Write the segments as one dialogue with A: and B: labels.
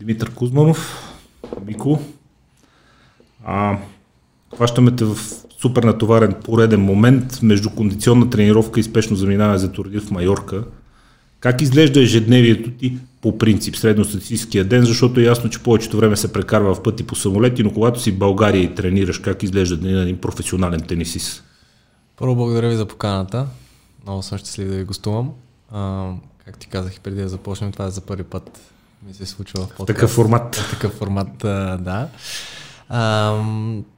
A: Димитър Кузманов, Мико. А, хващаме те в супер натоварен пореден момент между кондиционна тренировка и спешно заминаване за турнир в Майорка. Как изглежда ежедневието ти по принцип, средностатистическия ден, защото е ясно, че повечето време се прекарва в пъти по самолети, но когато си в България и тренираш, как изглежда ден на един професионален тенисист?
B: Първо благодаря ви за поканата. Много съм щастлив да ви гостувам. А, как ти казах преди да започнем, това е за първи път ми се случва в подкаст.
A: Такъв формат.
B: В такъв формат, да. А,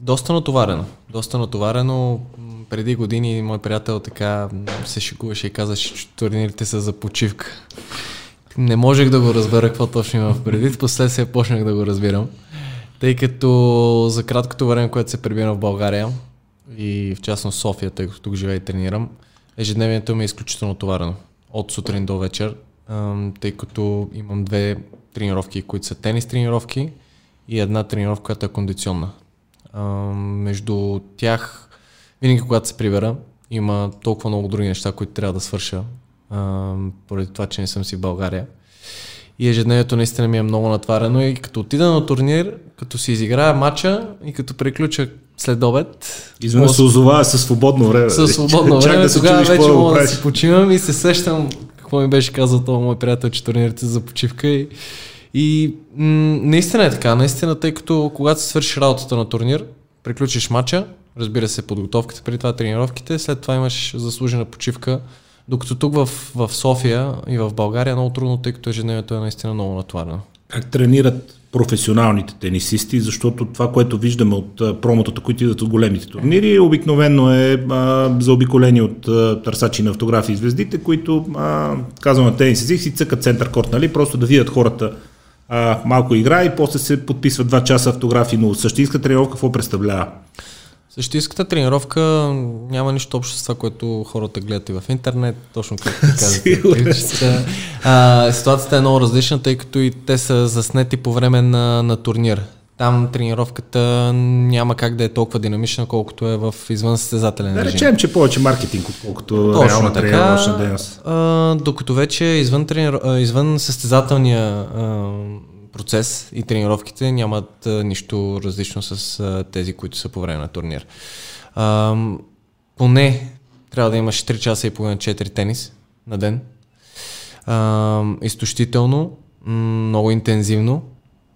B: доста натоварено. Доста натоварено. Преди години мой приятел така се шикуваше и казаше, че турнирите са за почивка. Не можех да го разбера какво точно има в предвид, последствие почнах да го разбирам. Тъй като за краткото време, което се пребира в България и в частност София, тъй като тук живея и тренирам, ежедневието ми е изключително товарено. От сутрин до вечер, тъй като имам две тренировки, които са тенис тренировки и една тренировка, която е кондиционна. Между тях, винаги когато се прибера, има толкова много други неща, които трябва да свърша, поради това, че не съм си в България. И ежедневието наистина ми е много натварено и като отида на турнир, като си изиграя матча и като приключа след обед.
A: Изведнъж се озовава със свободно време.
B: Със свободно време, да тогава вече мога да си почивам и се сещам какво ми беше казал това мой приятел, че турнирите за почивка и, и м- наистина е така, наистина, тъй като когато се свършиш работата на турнир, приключиш матча, разбира се, подготовката, преди това тренировките, след това имаш заслужена почивка, докато тук в, в София и в България е много трудно, тъй като ежедневието е наистина много натварено.
A: Как тренират професионалните тенисисти, защото това, което виждаме от промотата, които идват от големите турнири, обикновено е а, заобиколени от а, търсачи на автографии и звездите, които, а, казвам на тенисисти, си цъкат център корт, нали? просто да видят хората а, малко игра и после се подписват два часа автографии, но същинска тренировка какво представлява?
B: Същинската тренировка няма нищо общо с това, което хората гледат и в интернет, точно както ти казвате. ситуацията е много различна, тъй като и те са заснети по време на, на турнир. Там тренировката няма как да е толкова динамична, колкото е в извън състезателен
A: режим. Да речем, че повече маркетинг, отколкото Точно реална така, тренировъчна дейност.
B: Докато вече извън, тренир... извън състезателния а, процес и тренировките нямат нищо различно с тези, които са по време на турнир. А, поне трябва да имаш 3 часа и половина 4 тенис на ден. А, изтощително, много интензивно,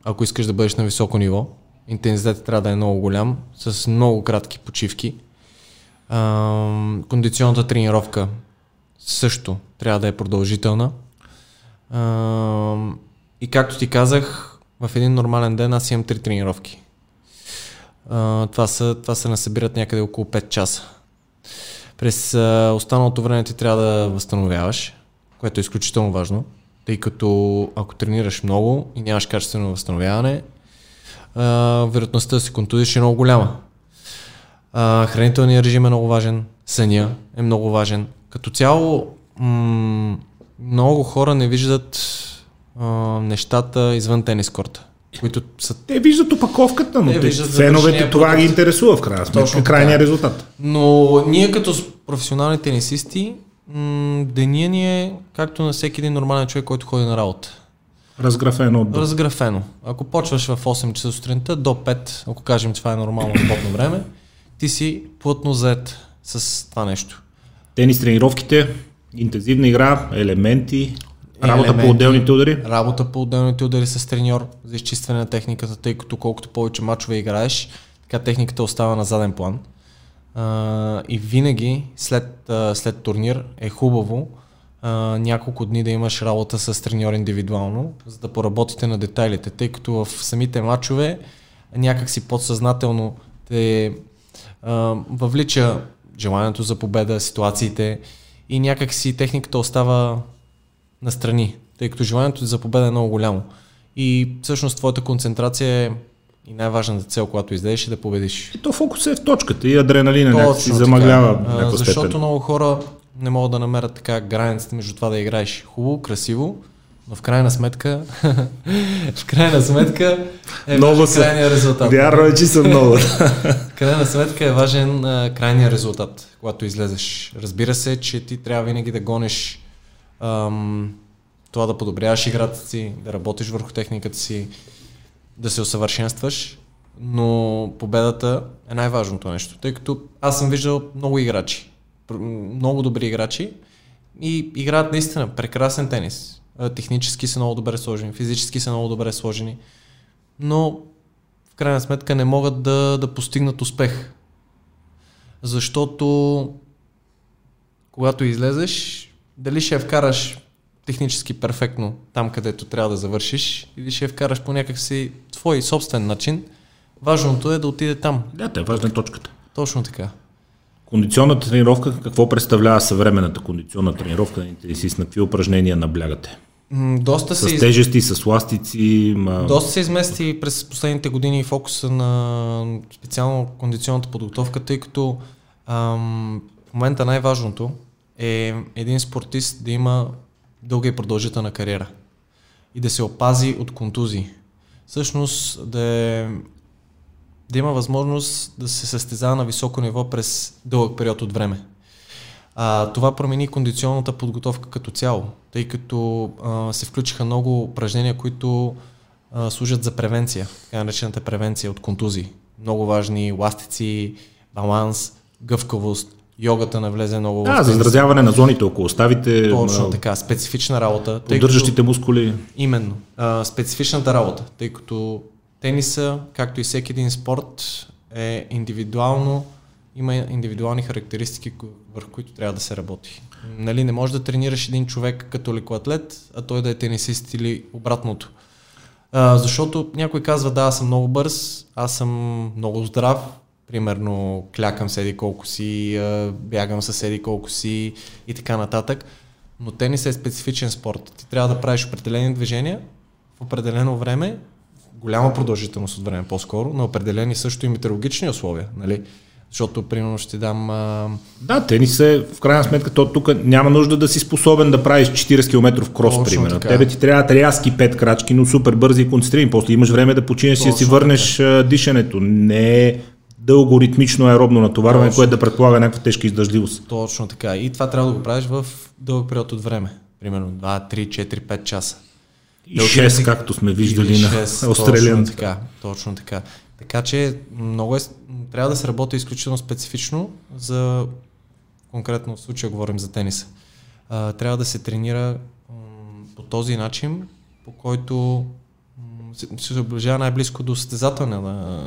B: ако искаш да бъдеш на високо ниво. Интензитетът трябва да е много голям, с много кратки почивки. А, кондиционната тренировка също трябва да е продължителна. А, и както ти казах, в един нормален ден аз имам три тренировки. Това, са, това се насъбират някъде около 5 часа. През останалото време ти трябва да възстановяваш, което е изключително важно, тъй като ако тренираш много и нямаш качествено възстановяване, вероятността да се контузиш е много голяма. Хранителният режим е много важен, съня е много важен. Като цяло, много хора не виждат а, нещата извън тенис корта. Които са...
A: Те виждат опаковката, но те феновете това ги интересува в крайна сметка, крайния резултат.
B: Но ние като професионални тенисисти, м- деня ни е както на всеки един нормален човек, който ходи на работа.
A: Разграфено.
B: До. Разграфено. Ако почваш в 8 часа сутринта до 5, ако кажем, това е нормално работно време, ти си плътно заед с това нещо.
A: Тенис тренировките, интензивна игра, елементи, Работа елементи, по отделните удари?
B: Работа по отделните удари с треньор за изчистване на техниката, тъй като колкото повече мачове играеш, така техниката остава на заден план. А, и винаги след, а, след турнир е хубаво а, няколко дни да имаш работа с треньор индивидуално, за да поработите на детайлите, тъй като в самите мачове някакси подсъзнателно те а, въвлича желанието за победа, ситуациите и някакси техниката остава настрани, тъй като желанието за победа е много голямо. И всъщност твоята концентрация е и най-важната цел, когато излезеш е да победиш.
A: И то фокус е в точката и адреналина някакси замъглява.
B: А, защото степен. много хора не могат да намерят така границата между това да играеш хубаво, красиво, но в крайна сметка, в крайна сметка е много важен крайния резултат.
A: Вярно е, че съм много.
B: в крайна сметка е важен а, крайния резултат, когато излезеш. Разбира се, че ти трябва винаги да гониш ам, това да подобряваш играта си, да работиш върху техниката си, да се усъвършенстваш, но победата е най-важното нещо, тъй като аз съм виждал много играчи, много добри играчи и играят наистина прекрасен тенис. Технически са много добре сложени, физически са много добре сложени, но в крайна сметка не могат да, да постигнат успех. Защото когато излезеш, дали ще я вкараш технически перфектно там, където трябва да завършиш, или ще я вкараш по някакси твой собствен начин, важното е да отиде там.
A: Да, е важна точката.
B: Точно така.
A: Кондиционната тренировка, какво представлява съвременната кондиционна тренировка на тенисист? На какви упражнения наблягате?
B: доста
A: с се тежести, с ластици.
B: Ма... Доста се измести през последните години фокуса на специално кондиционната подготовка, тъй като ам, в момента най-важното е един спортист да има дълга и продължителна кариера и да се опази от контузии. Всъщност да, е, да има възможност да се състезава на високо ниво през дълъг период от време. А, това промени кондиционната подготовка като цяло, тъй като а, се включиха много упражнения, които а, служат за превенция, така наречената превенция от контузии. Много важни ластици, баланс, гъвкавост, йогата навлезе много.
A: Да, за изразяване на зоните около ставите.
B: Точно така, специфична работа.
A: Поддържащите като, мускули.
B: Именно. А, специфичната работа, тъй като тениса, както и всеки един спорт, е индивидуално има индивидуални характеристики, върху които трябва да се работи. Нали, не можеш да тренираш един човек като лекоатлет, а той да е тенисист или обратното. А, защото някой казва, да, аз съм много бърз, аз съм много здрав, примерно клякам седи колко си, бягам със седи колко си и така нататък. Но тенис е специфичен спорт. Ти трябва да правиш определени движения в определено време, голяма продължителност от време по-скоро, на определени също и метеорологични условия. Нали? Защото, примерно, ще дам... А...
A: Да, тенис е, в крайна сметка, то тук няма нужда да си способен да правиш 40 км крос, Точно примерно. Така. Тебе ти трябва рязки 5 крачки, но супер бързи и концентрирани. После имаш време да починеш и да си върнеш така. дишането. Не е дълго ритмично аеробно натоварване, Точно. което да предполага някаква тежка издържливост.
B: Точно така. И това трябва да го правиш в дълъг период от време. Примерно 2, 3, 4, 5 часа.
A: И 6, както сме виждали 6, на Австралия.
B: Точно така, точно така. Така че много е, трябва да се работи изключително специфично за конкретно в случая говорим за тениса. А, трябва да се тренира м, по този начин, по който се доближава най-близко до състезателния,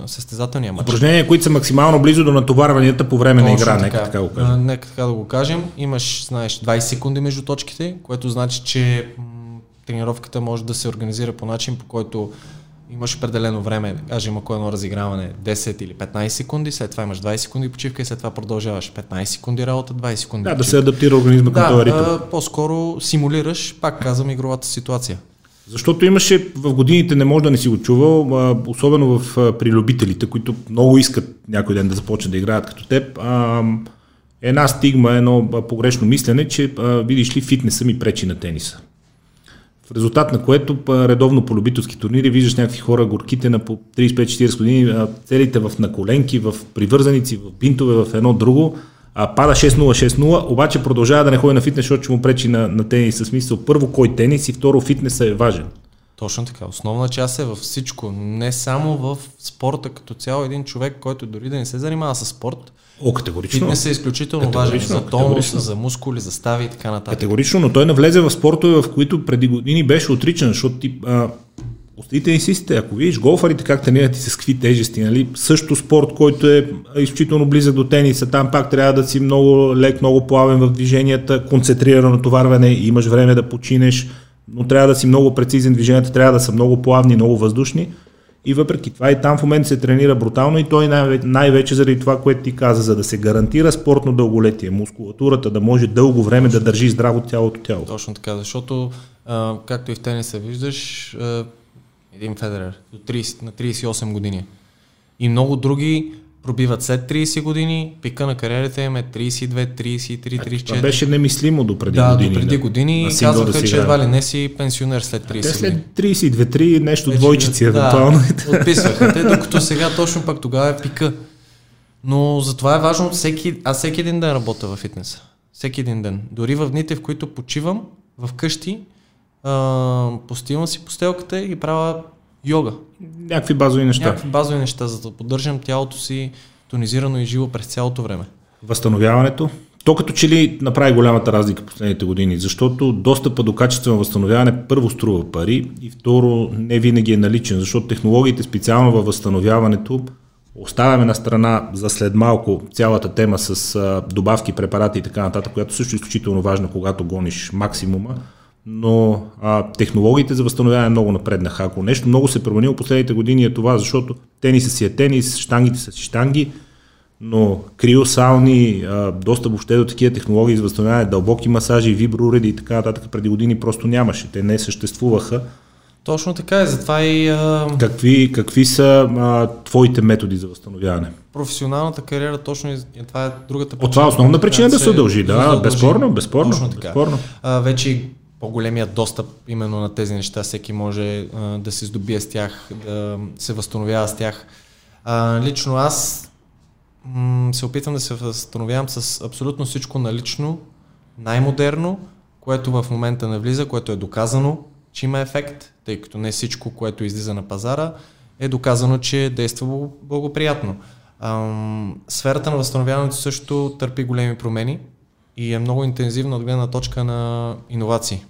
B: състезателния матч.
A: Упражнения, които са максимално близо до натоварванията по време Точно на игра, така. нека така го кажем. А,
B: нека така да го кажем. Имаш, знаеш, 20 секунди между точките, което значи, че м- тренировката може да се организира по начин, по който имаш определено време, да кажем, ако едно разиграване 10 или 15 секунди, след това имаш 20 секунди почивка и след това продължаваш 15 секунди работа, 20 секунди.
A: Да, почивка. да се адаптира организма към
B: да,
A: този ритъм.
B: по-скоро симулираш, пак казвам, игровата ситуация.
A: Защото имаше в годините, не може да не си го чувал, особено в, при любителите, които много искат някой ден да започнат да играят като теб, една стигма, едно погрешно мислене, че видиш ли фитнеса ми пречи на тениса. В резултат на което редовно по любителски турнири виждаш някакви хора горките на по 35-40 години, целите в наколенки, в привързаници, в пинтове, в едно друго, а, пада 6-0, 6-0, обаче продължава да не ходи на фитнес, защото ще му пречи на, на тенис. С смисъл, първо кой тенис и второ фитнеса е важен.
B: Точно така. Основна част е във всичко. Не само в спорта като цяло. Един човек, който дори да не се занимава с спорт,
A: О, категорично.
B: Фитнес е изключително важен за тонус, за мускули, за стави и така нататък.
A: Категорично, но той навлезе в спортове, в които преди години беше отричан, защото ти, а, Остите инсистите, ако видиш голфарите как тренират и с какви тежести, нали? също спорт, който е изключително близък до тениса, там пак трябва да си много лек, много плавен в движенията, концентрирано натоварване, имаш време да починеш, но трябва да си много прецизен, движенията трябва да са много плавни, много въздушни. И въпреки това и там в момента се тренира брутално и той най- най-вече заради това, което ти каза, за да се гарантира спортно дълголетие, мускулатурата да може дълго време да държи здраво цялото тяло.
B: Точно така, защото а, както и в тениса виждаш, а, един Федерер, до 30, на 38 години. И много други пробиват след 30 години, пика на кариерата им е 32, 33, 34. Това
A: беше немислимо до преди
B: да,
A: години.
B: Да, до преди години да, казваха, да че едва ли не си пенсионер след 30
A: години. след 32-3 нещо Вече, двойчици да, евентуално.
B: Отписваха те, докато сега точно пак тогава е пика. Но затова е важно всеки, аз всеки един ден работя във фитнеса. Всеки един ден. Дори в дните, в които почивам, в къщи, а, си постелката и правя йога.
A: Някакви базови неща.
B: Някакви базови неща, за да поддържам тялото си тонизирано и живо през цялото време.
A: Възстановяването? То като че ли направи голямата разлика в последните години, защото достъпа до качествено възстановяване първо струва пари и второ не винаги е наличен, защото технологиите специално във възстановяването оставяме на страна за след малко цялата тема с добавки, препарати и така нататък, която също е изключително важна, когато гониш максимума, но а, технологиите за възстановяване много напреднаха. Ако нещо много се променило последните години е това, защото тениса си е тенис, штангите са си штанги, но криосауни, доста въобще до такива технологии за възстановяване, дълбоки масажи, виброуреди и така нататък преди години просто нямаше. Те не съществуваха.
B: Точно така е, затова и... А...
A: Какви, какви са а, твоите методи за възстановяване?
B: Професионалната кариера точно и това е другата
A: причина. От това е основна причина да се удължи, да, да безспорно, безспорно. Точно така. Безспорно.
B: А, вече по-големият достъп именно на тези неща, всеки може а, да се здобие с тях, да се възстановява с тях. А, лично аз се опитвам да се възстановявам с абсолютно всичко налично, най-модерно, което в момента навлиза, което е доказано, че има ефект, тъй като не всичко, което излиза на пазара, е доказано, че действа благоприятно. Ам, сферата на възстановяването също търпи големи промени и е много интензивна от гледна точка на иновации.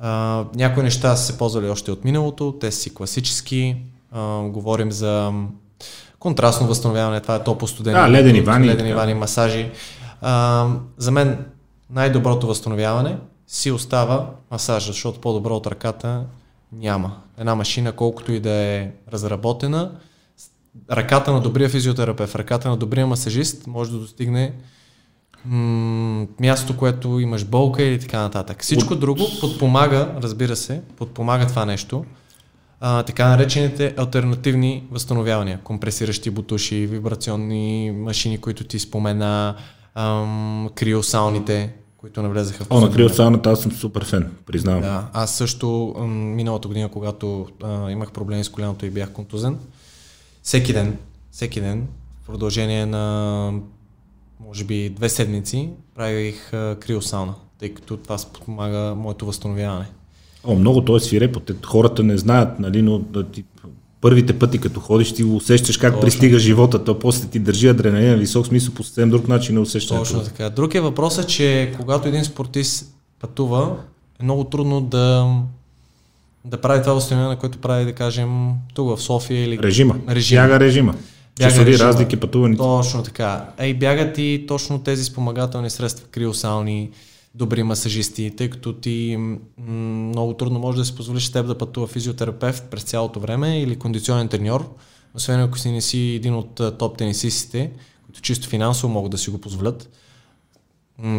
B: А, някои неща са се ползвали още от миналото, те си класически. А, говорим за контрастно възстановяване, това е топо студени,
A: да, ледени вани,
B: ледени вани масажи. А, за мен най-доброто възстановяване си остава масажа, защото по-добро от ръката няма. Една машина, колкото и да е разработена, ръката на добрия физиотерапевт, ръката на добрия масажист може да достигне м- място, което имаш болка или така нататък. Всичко друго подпомага, разбира се, подпомага това нещо, а, така наречените альтернативни възстановявания. Компресиращи бутуши, вибрационни машини, които ти спомена, ам, криосауните, които навлезаха в
A: О, на криосауната аз съм супер фен, признавам.
B: Да, аз също ам, миналата година, когато а, имах проблеми с коляното и бях контузен, всеки ден, всеки ден, в продължение на може би две седмици, правих криосауна, тъй като това спомага моето възстановяване.
A: О, много той е свирепо. Хората не знаят, нали, но да ти, първите пъти като ходиш ти усещаш как Точно. пристига живота, то после ти държи адреналин на висок смисъл по съвсем друг начин не усещаш.
B: Точно това. така. Друг е въпросът, че когато един спортист пътува, е много трудно да да прави това възстановяване, което прави, да кажем, тук в София или...
A: Режима. режима. Бяга режима. Часови режима. разлики пътувани.
B: Точно така. Ей, бягат и точно тези спомагателни средства, криосални, добри масажисти, тъй като ти много трудно може да си позволиш теб да пътува физиотерапевт през цялото време или кондиционен треньор, освен ако си не си един от топ тенисистите, които чисто финансово могат да си го позволят.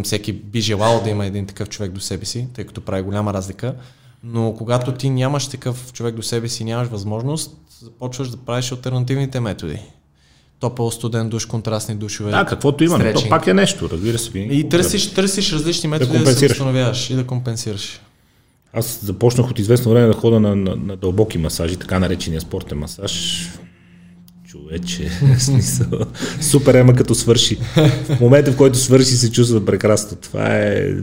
B: Всеки би желал да има един такъв човек до себе си, тъй като прави голяма разлика. Но когато ти нямаш такъв човек до себе си, нямаш възможност, започваш да правиш альтернативните методи топъл, студен душ, контрастни душове.
A: Да, каквото има, но то пак е нещо, разбира се.
B: И търсиш, търсиш различни методи да, да се възстановяваш и да компенсираш.
A: Аз започнах от известно време да хода на, на, на дълбоки масажи, така наречения спортен масаж. Човече, смисъл. Супер ема като свърши. В момента, в който свърши, се чувства прекрасно. Това е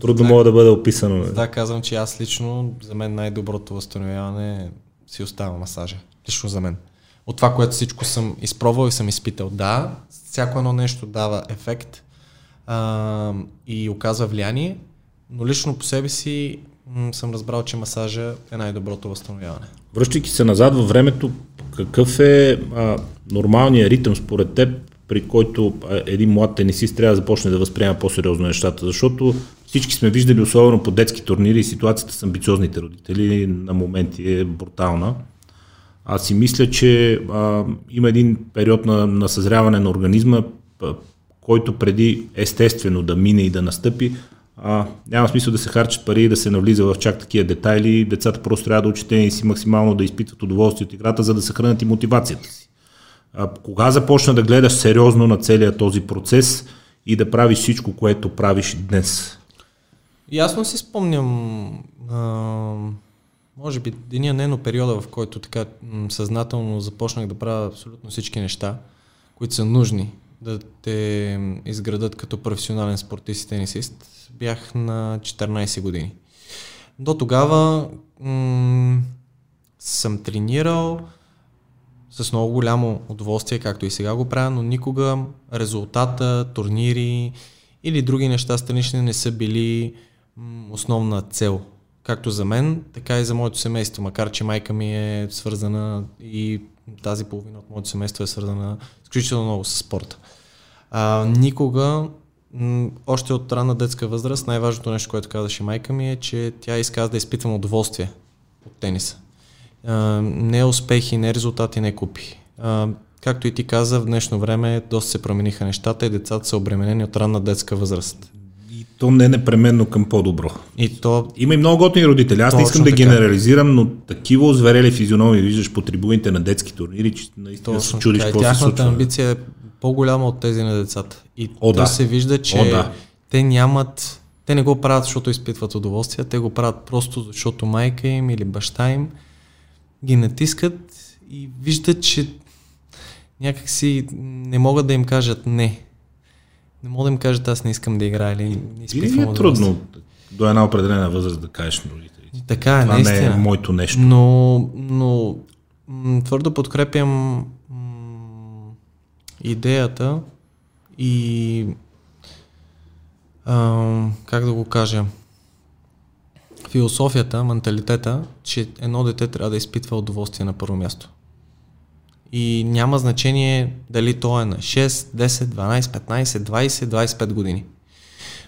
A: трудно мога да бъде описано.
B: Да, казвам, че аз лично, за мен най-доброто възстановяване си остава масажа. Лично за мен от това, което всичко съм изпробвал и съм изпитал. Да, всяко едно нещо дава ефект а, и оказва влияние, но лично по себе си м- съм разбрал, че масажа е най-доброто възстановяване.
A: Връщайки се назад във времето, какъв е а, нормалният ритъм според теб, при който един млад тенисист трябва да започне да възприема по-сериозно нещата, защото всички сме виждали, особено по детски турнири, ситуацията с амбициозните родители на моменти е брутална. Аз си мисля, че а, има един период на, на съзряване на организма, който преди естествено да мине и да настъпи, а, няма смисъл да се харчат пари и да се навлиза в чак такива детайли. Децата просто трябва да учат и си максимално да изпитват удоволствие от играта, за да съхранят и мотивацията си. А, кога започна да гледаш сериозно на целият този процес и да правиш всичко, което правиш днес?
B: Ясно си спомням а може би деня не, но периода, в който така съзнателно започнах да правя абсолютно всички неща, които са нужни да те изградат като професионален спортист и тенисист, бях на 14 години. До тогава м- съм тренирал с много голямо удоволствие, както и сега го правя, но никога резултата, турнири или други неща странични не са били м- основна цел. Както за мен, така и за моето семейство, макар че майка ми е свързана и тази половина от моето семейство е свързана изключително много с спорта. А, никога, м- още от ранна детска възраст, най-важното нещо, което казаше майка ми е, че тя иска да изпитвам удоволствие от тениса. А, не успехи, не резултати, не купи. А, както и ти каза, в днешно време доста се промениха нещата и децата са обременени от ранна детска възраст.
A: То не е непременно към по-добро.
B: И то
A: Има и много готини родители. Аз не искам да
B: така.
A: генерализирам, но такива озверели физиономии виждаш по трибуните на детски турнири, че наистина се
B: Точно
A: чудиш
B: така. И
A: какво се
B: Тяхната
A: случва.
B: амбиция е по-голяма от тези на децата. И
A: О, да.
B: се вижда, че
A: О, да.
B: те нямат, те не го правят, защото изпитват удоволствие, те го правят просто защото майка им или баща им ги натискат и виждат, че някакси не могат да им кажат не. Не могат да им кажат аз не искам да играя или не изпитвам
A: е трудно до една определена възраст да кажеш на родителите.
B: Така е,
A: Това не
B: наистина.
A: е моето нещо.
B: Но, но твърдо подкрепям м, идеята и а, как да го кажа философията, менталитета, че едно дете трябва да изпитва удоволствие на първо място. И няма значение дали то е на 6, 10, 12, 15, 20, 25 години.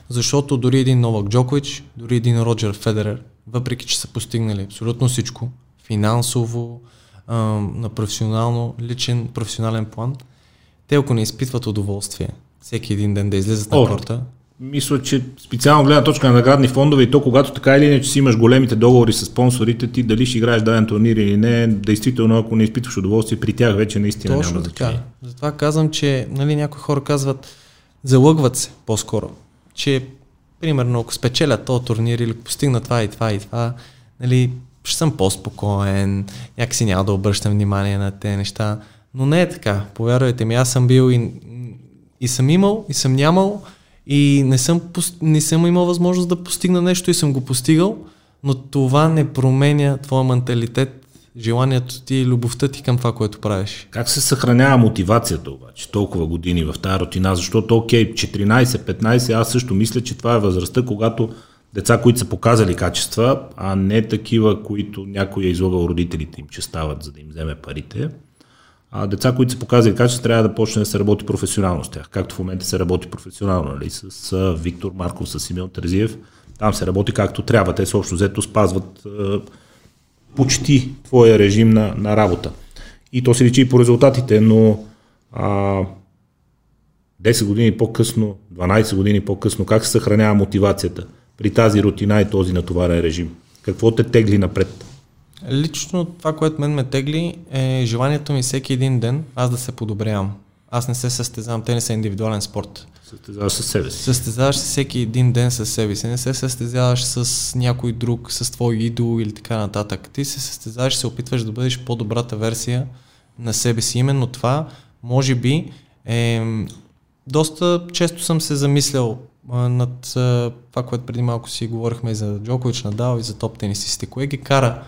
B: Защото дори един Новак Джокович, дори един Роджер Федерер, въпреки че са постигнали абсолютно всичко, финансово, на професионално, личен, професионален план, те ако не изпитват удоволствие всеки един ден да излизат на корта,
A: Мисля, че специално гледна точка на наградни фондове и то когато така или иначе си имаш големите договори с спонсорите, ти дали ще играеш даден турнир или не, действително ако не изпитваш удоволствие при тях вече наистина
B: Точно
A: няма
B: така.
A: значение.
B: Затова казвам, че нали, някои хора казват, залъгват се по-скоро, че примерно ако спечеля този турнир или постигна това и това и това, нали, ще съм по-спокоен, някакси няма да обръщам внимание на тези неща. Но не е така. Повярвайте ми, аз съм бил и, и съм имал, и съм нямал, и не съм, не съм имал възможност да постигна нещо и съм го постигал, но това не променя твоя менталитет, желанието ти и любовта ти към това, което правиш.
A: Как се съхранява мотивацията обаче толкова години в тази рутина? Защото, окей, 14-15, аз също мисля, че това е възрастта, когато деца, които са показали качества, а не такива, които някой е излагал родителите им, че стават, за да им вземе парите. А деца, които са показали качества, трябва да почне да се работи професионално с тях, както в момента се работи професионално, нали? с а, Виктор Марков, с Симеон Терзиев. Там се работи както трябва. Те съобщо взето спазват а, почти твоя режим на, на работа. И то се личи и по резултатите, но а, 10 години по-късно, 12 години по-късно, как се съхранява мотивацията при тази рутина и този натоварен режим? Какво те тегли напред?
B: Лично това, което мен ме тегли е желанието ми всеки един ден аз да се подобрявам. Аз не се състезавам, те не са индивидуален спорт.
A: Състезаваш със себе си.
B: Състезаваш се всеки един ден със себе си, не се състезаваш с някой друг, с твой идол или така нататък. Ти се състезаваш, се опитваш да бъдеш по-добрата версия на себе си. Именно това, може би, е... Доста често съм се замислял а, над а, това, което преди малко си говорихме и за Джокович, Надал и за топ тенисистите. Кое ги кара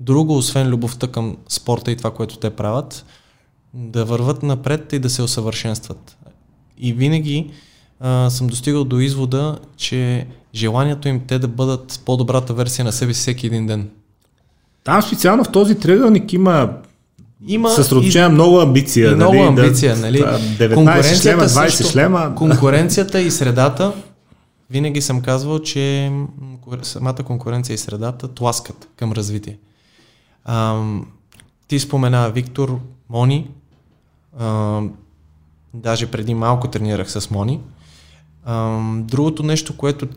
B: друго, освен любовта към спорта и това, което те правят, да върват напред и да се усъвършенстват. И винаги а, съм достигал до извода, че желанието им те да бъдат по-добрата версия на себе си всеки един ден.
A: Там специално в този триъгълник има
B: Има
A: съсредоточена много амбиция.
B: и много
A: нали?
B: амбиция,
A: да,
B: нали?
A: да, 19 шлема, 20
B: също-
A: шлема.
B: Конкуренцията и средата, винаги съм казвал, че самата конкуренция и средата тласкат към развитие. Ам, ти спомена Виктор, Мони, ам, даже преди малко тренирах с Мони. Ам, другото нещо, което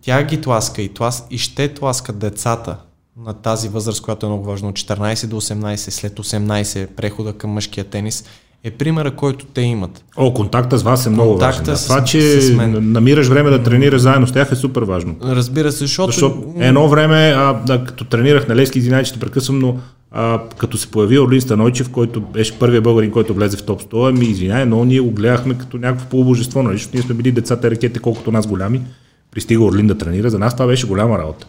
B: тя ги тласка и, тлас, и ще тласкат децата на тази възраст, която е много важна, от 14 до 18, след 18, прехода към мъжкия тенис, е примера, който те имат.
A: О, контакта с вас е много
B: Контакта
A: важен.
B: С-
A: Това, че
B: с мен.
A: намираш време да тренираш заедно с тях е супер важно.
B: Разбира се, защото...
A: Защото едно време, а, да, като тренирах на Лески, извинявай, че те прекъсвам, но а, като се появи Орлин Станойчев, който беше първият българин, който влезе в топ 100, ами извинявай, но ние го гледахме като някакво полубожество, нали? защото ние сме били децата ракете колкото нас голями. Пристига Орлин да тренира, за нас това беше голяма работа.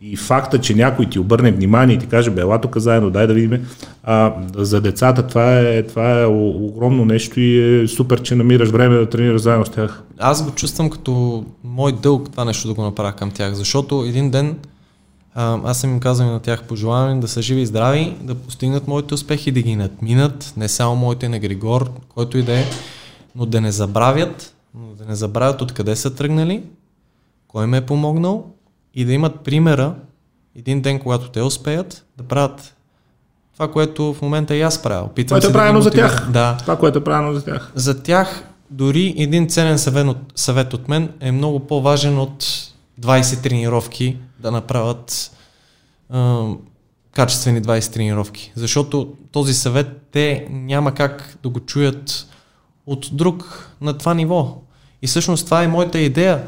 A: И факта, че някой ти обърне внимание и ти каже, бе, тук заедно, дай да видим. А, за децата това е, това е огромно нещо и е супер, че намираш време да тренираш заедно с тях.
B: Аз го чувствам като мой дълг това нещо да го направя към тях, защото един ден а, аз съм им казал на тях, пожелавам да са живи и здрави, да постигнат моите успехи, да ги надминат, не само моите на Григор, който и да е, но да не забравят, но да не забравят откъде са тръгнали, кой ме е помогнал и да имат примера един ден, когато те успеят, да правят това, което в момента и аз правя.
A: Опитвам което е правилно да за тях. Да. Това, което е правилно за тях.
B: За тях дори един ценен съвет от, съвет от мен е много по-важен от 20 тренировки да направят а, качествени 20 тренировки. Защото този съвет те няма как да го чуят от друг на това ниво. И всъщност това е моята идея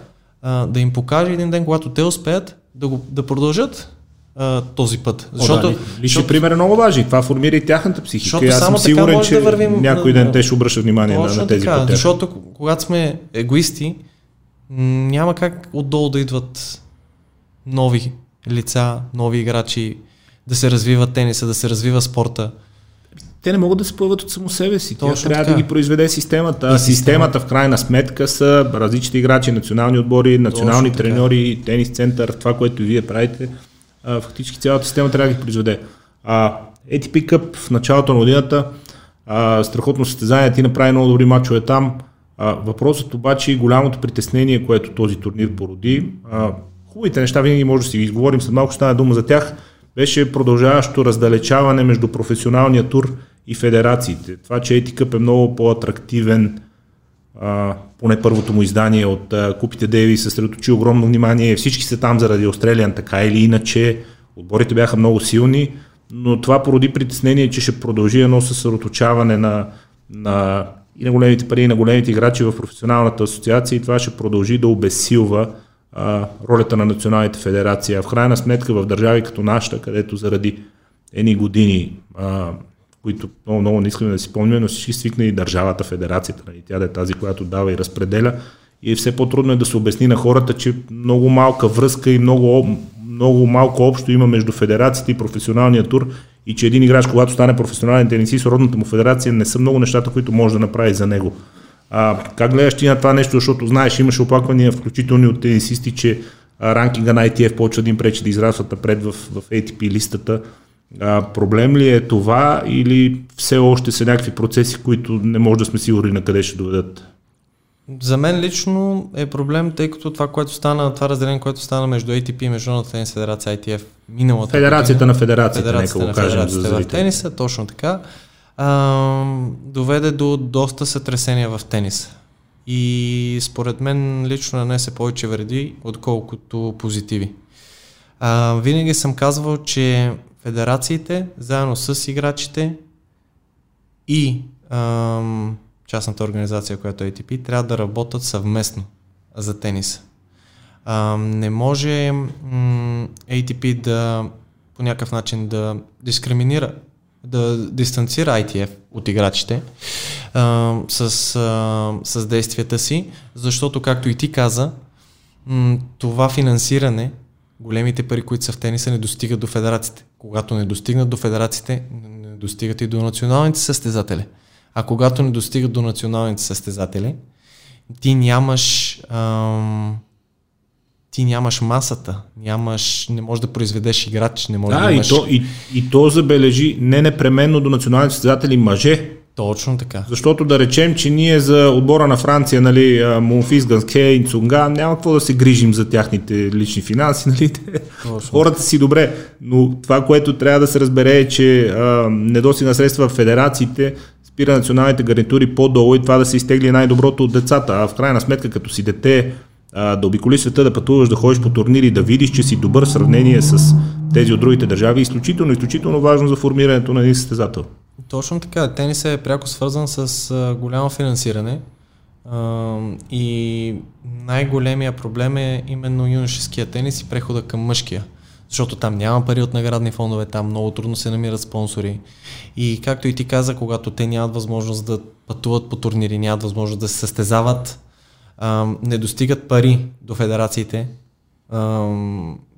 B: а, да им покаже един ден, когато те успеят, да, го, да продължат а, този път.
A: Защото, О, да, лични пример е много важен. Това формира и тяхната психика. Аз съм сигурен, че да вървим, някой ден те ще обръщат внимание на, на тези така, пътя.
B: Защото когато сме егоисти, няма как отдолу да идват нови лица, нови играчи, да се развива тениса, да се развива спорта
A: те не могат да се появят от само себе си. Точно Тя трябва така. да ги произведе системата. А системата в крайна сметка са различните играчи, национални отбори, национални Точно треньори, така. тенис център, това, което вие правите. А, фактически цялата система трябва да ги произведе. А, ATP Cup в началото на годината, а, страхотно състезание, ти направи много добри мачове там. А, въпросът обаче и голямото притеснение, което този турнир породи, а, хубавите неща винаги може да си ги изговорим, след малко ще стане дума за тях, беше продължаващо раздалечаване между професионалния тур и федерациите. Това, че Етикъп е много по-атрактивен, а, поне първото му издание от а, Купите Деви съсредоточи огромно внимание. Всички са там заради Австралиан, така или иначе. Отборите бяха много силни, но това породи притеснение, че ще продължи едно съсредоточаване на, на и на големите пари, и на големите играчи в професионалната асоциация и това ще продължи да обесилва а, ролята на националните федерации. А в крайна сметка в държави като нашата, където заради едни години а, които много, много не искаме да си помним, но всички свикна и държавата, федерацията, нали, тя да е тази, която дава и разпределя. И все по-трудно е да се обясни на хората, че много малка връзка и много, много малко общо има между федерацията и професионалния тур и че един играч, когато стане професионален тенисист, родната му федерация не са много нещата, които може да направи за него. А, как гледаш ти на това нещо, защото знаеш, имаше оплаквания, включително от тенисисти, че ранкинга на ITF почва да им пречи да израстват напред в, в ATP листата. А, проблем ли е това или все още са някакви процеси, които не може да сме сигурни на къде ще доведат?
B: За мен лично е проблем, тъй като това, което стана, това разделение, което стана между ATP и Международната тенис федерация ITF миналата
A: Федерацията година, на федерацията, федерацията нека го кажем за
B: в тениса, точно така, а, доведе до доста сътресения в тениса. И според мен лично нанесе повече вреди, отколкото позитиви. А, винаги съм казвал, че федерациите, заедно с играчите и ам, частната организация, която е ATP, трябва да работят съвместно за тениса. Ам, не може м, ATP да по някакъв начин да дискриминира, да дистанцира ITF от играчите а, с, а, с действията си, защото, както и ти каза, м, това финансиране големите пари, които са в тениса, не достигат до федерациите. Когато не достигнат до федерациите, не достигат и до националните състезатели. А когато не достигат до националните състезатели, ти нямаш ам, ти нямаш масата, нямаш, не можеш да произведеш играч, не можеш
A: да,
B: да
A: имаш... и, то, и, и то забележи не непременно до националните състезатели мъже,
B: точно така.
A: Защото да речем, че ние за отбора на Франция, нали, Монфис, Ганске и Цунга, няма какво да се грижим за тяхните лични финанси, нали, хората си добре, но това, което трябва да се разбере е, че а, недостиг на средства в федерациите спира националните гарнитури по-долу и това да се изтегли най-доброто от децата, а в крайна сметка, като си дете, а, да обиколи света, да пътуваш, да ходиш по турнири, да видиш, че си добър в сравнение с тези от другите държави, е изключително, изключително важно за формирането на един състезател.
B: Точно така. Тенис е пряко свързан с а, голямо финансиране а, и най-големия проблем е именно юношеския тенис и прехода към мъжкия. Защото там няма пари от наградни фондове, там много трудно се намират спонсори. И както и ти каза, когато те нямат възможност да пътуват по турнири, нямат възможност да се състезават, а, не достигат пари до федерациите, а,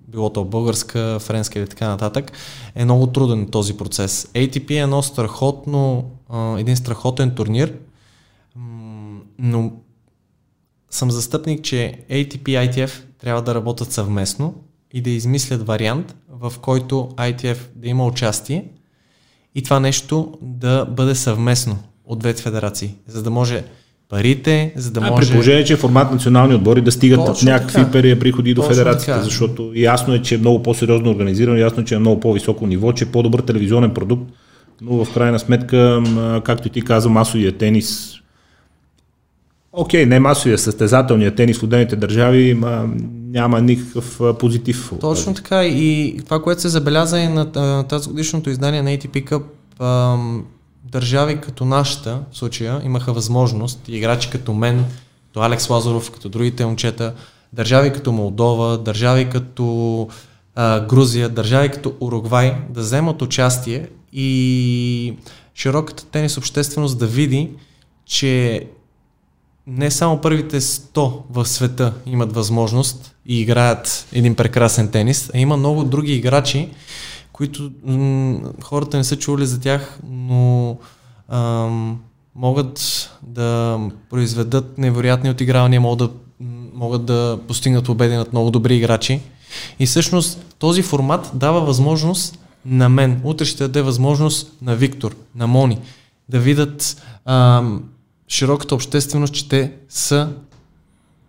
B: било то българска, френска или така нататък, е много труден този процес. ATP е едно страхотно, един страхотен турнир, но съм застъпник, че ATP и ITF трябва да работят съвместно и да измислят вариант, в който ITF да има участие и това нещо да бъде съвместно от двете федерации, за да може парите, за да
A: а,
B: може...
A: При положение, че формат национални отбори да стигат Точно някакви така. приходи до Точно федерацията, така. защото ясно е, че е много по-сериозно организирано, ясно е, че е много по-високо ниво, че е по-добър телевизионен продукт, но в крайна сметка, както и ти каза, масовия тенис Окей, не масовия състезателния тенис в отделните държави ма, няма никакъв позитив.
B: Точно така и това, което се забеляза и на тази годишното издание на ATP Cup, държави като нашата, в случая, имаха възможност, играчи като мен, като Алекс Лазаров, като другите момчета, държави като Молдова, държави като а, Грузия, държави като Уругвай да вземат участие и широката тенис общественост да види, че не само първите 100 в света имат възможност и играят един прекрасен тенис, а има много други играчи, които м- хората не са чували за тях, но ам, могат да произведат невероятни отигравания, могат да, могат да постигнат победи над много добри играчи. И всъщност този формат дава възможност на мен, утре ще даде възможност на Виктор, на Мони, да видят ам, широката общественост, че те са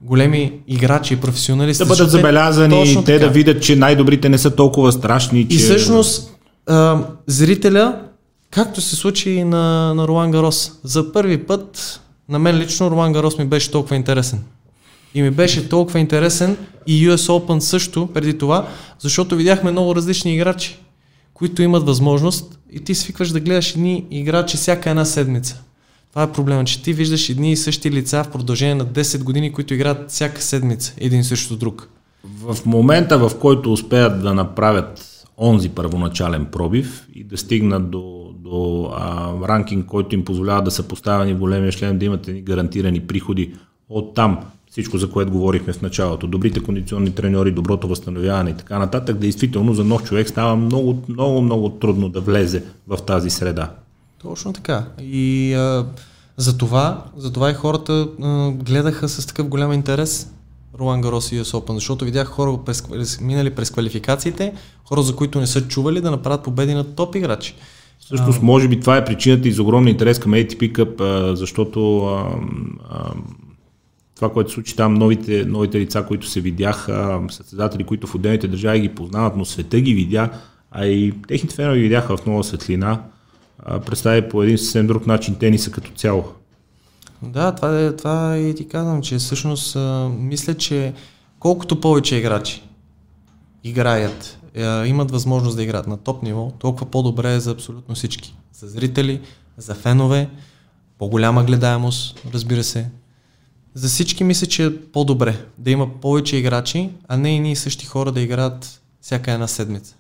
B: големи играчи и професионалисти.
A: Да бъдат забелязани, те така. да видят, че най-добрите не са толкова страшни. Че...
B: И всъщност а, зрителя, както се случи и на, на Ролан Гарос, за първи път на мен лично Ролан Гарос ми беше толкова интересен. И ми беше толкова интересен и US Open също преди това, защото видяхме много различни играчи, които имат възможност и ти свикваш да гледаш едни играчи всяка една седмица. Това е проблема, че ти виждаш едни и същи лица в продължение на 10 години, които играят всяка седмица, един срещу друг.
A: В момента, в който успеят да направят онзи първоначален пробив и да стигнат до, до а, ранкинг, който им позволява да са поставени в големия член, да имат едни гарантирани приходи от там, всичко за което говорихме в началото, добрите кондиционни треньори, доброто възстановяване и така нататък, действително за нов човек става много, много, много трудно да влезе в тази среда.
B: Точно така. И а, за, това, за това и хората а, гледаха с такъв голям интерес Ролан Гарос и US Open, защото видях хора през, минали през квалификациите, хора, за които не са чували да направят победи на топ играчи.
A: Всъщност, може би това е причината и за огромен интерес към ATP Cup, защото а, а, това, което се случи там, новите, новите лица, които се видяха, състезатели, които в отделните държави ги познават, но света ги видя, а и техните фенове ги видяха в нова светлина представи по един съвсем друг начин тениса като цяло.
B: Да, това, е, това и ти казвам, че всъщност а, мисля, че колкото повече играчи играят, а, имат възможност да играят на топ ниво, толкова по-добре е за абсолютно всички. За зрители, за фенове, по-голяма гледаемост, разбира се. За всички мисля, че е по-добре да има повече играчи, а не и ние същи хора да играят всяка една седмица.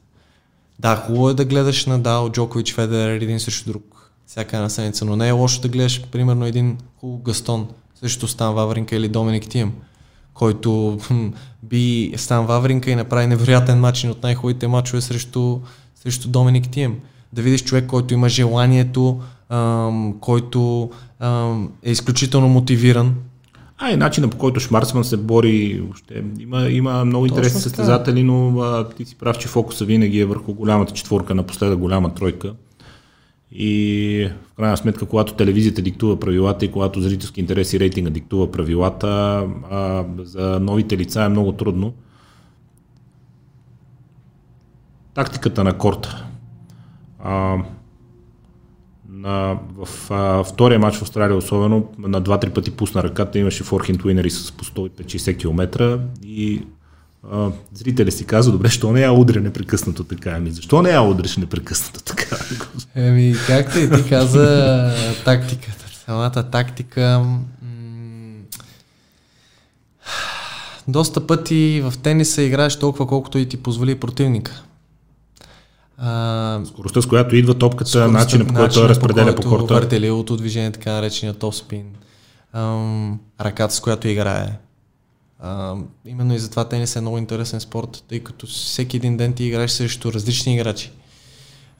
B: Да, хубаво е да гледаш Надал, Джокович, Федерер един срещу друг всяка една седмица, но не е лошо да гледаш примерно един хубав Гастон срещу Стан Вавринка или Доминик Тием, който би Стан Вавринка и направи невероятен начин от най-хубавите мачове срещу, срещу Доминик Тием. Да видиш човек, който има желанието, ам, който ам, е изключително мотивиран,
A: а и начина по който Шмарцман се бори, въобще, има, има много интересни състезатели, но а, ти си прав, че фокуса винаги е върху голямата четворка, напоследък голяма тройка. И в крайна сметка, когато телевизията диктува правилата и когато зрителски интерес и рейтинга диктува правилата, а, за новите лица е много трудно. Тактиката на корта. А, на, в а, втория матч в Австралия особено на два-три пъти пусна ръката, имаше форхенд уинери с по 150 км и а, зрителя си казва, добре, що не я удря непрекъснато така? Ами, защо не я удриш непрекъснато така?
B: Еми, както и ти каза, тактиката, самата тактика, доста пъти в тениса играеш толкова, колкото и ти позволи противника.
A: А, скоростта, с която идва топката, начина по който той разпределя по, корта.
B: Въртеливото движение, така наречения топ спин. Ам, ръката, с която играе. А, именно и затова тенис е много интересен спорт, тъй като всеки един ден ти играеш срещу различни играчи.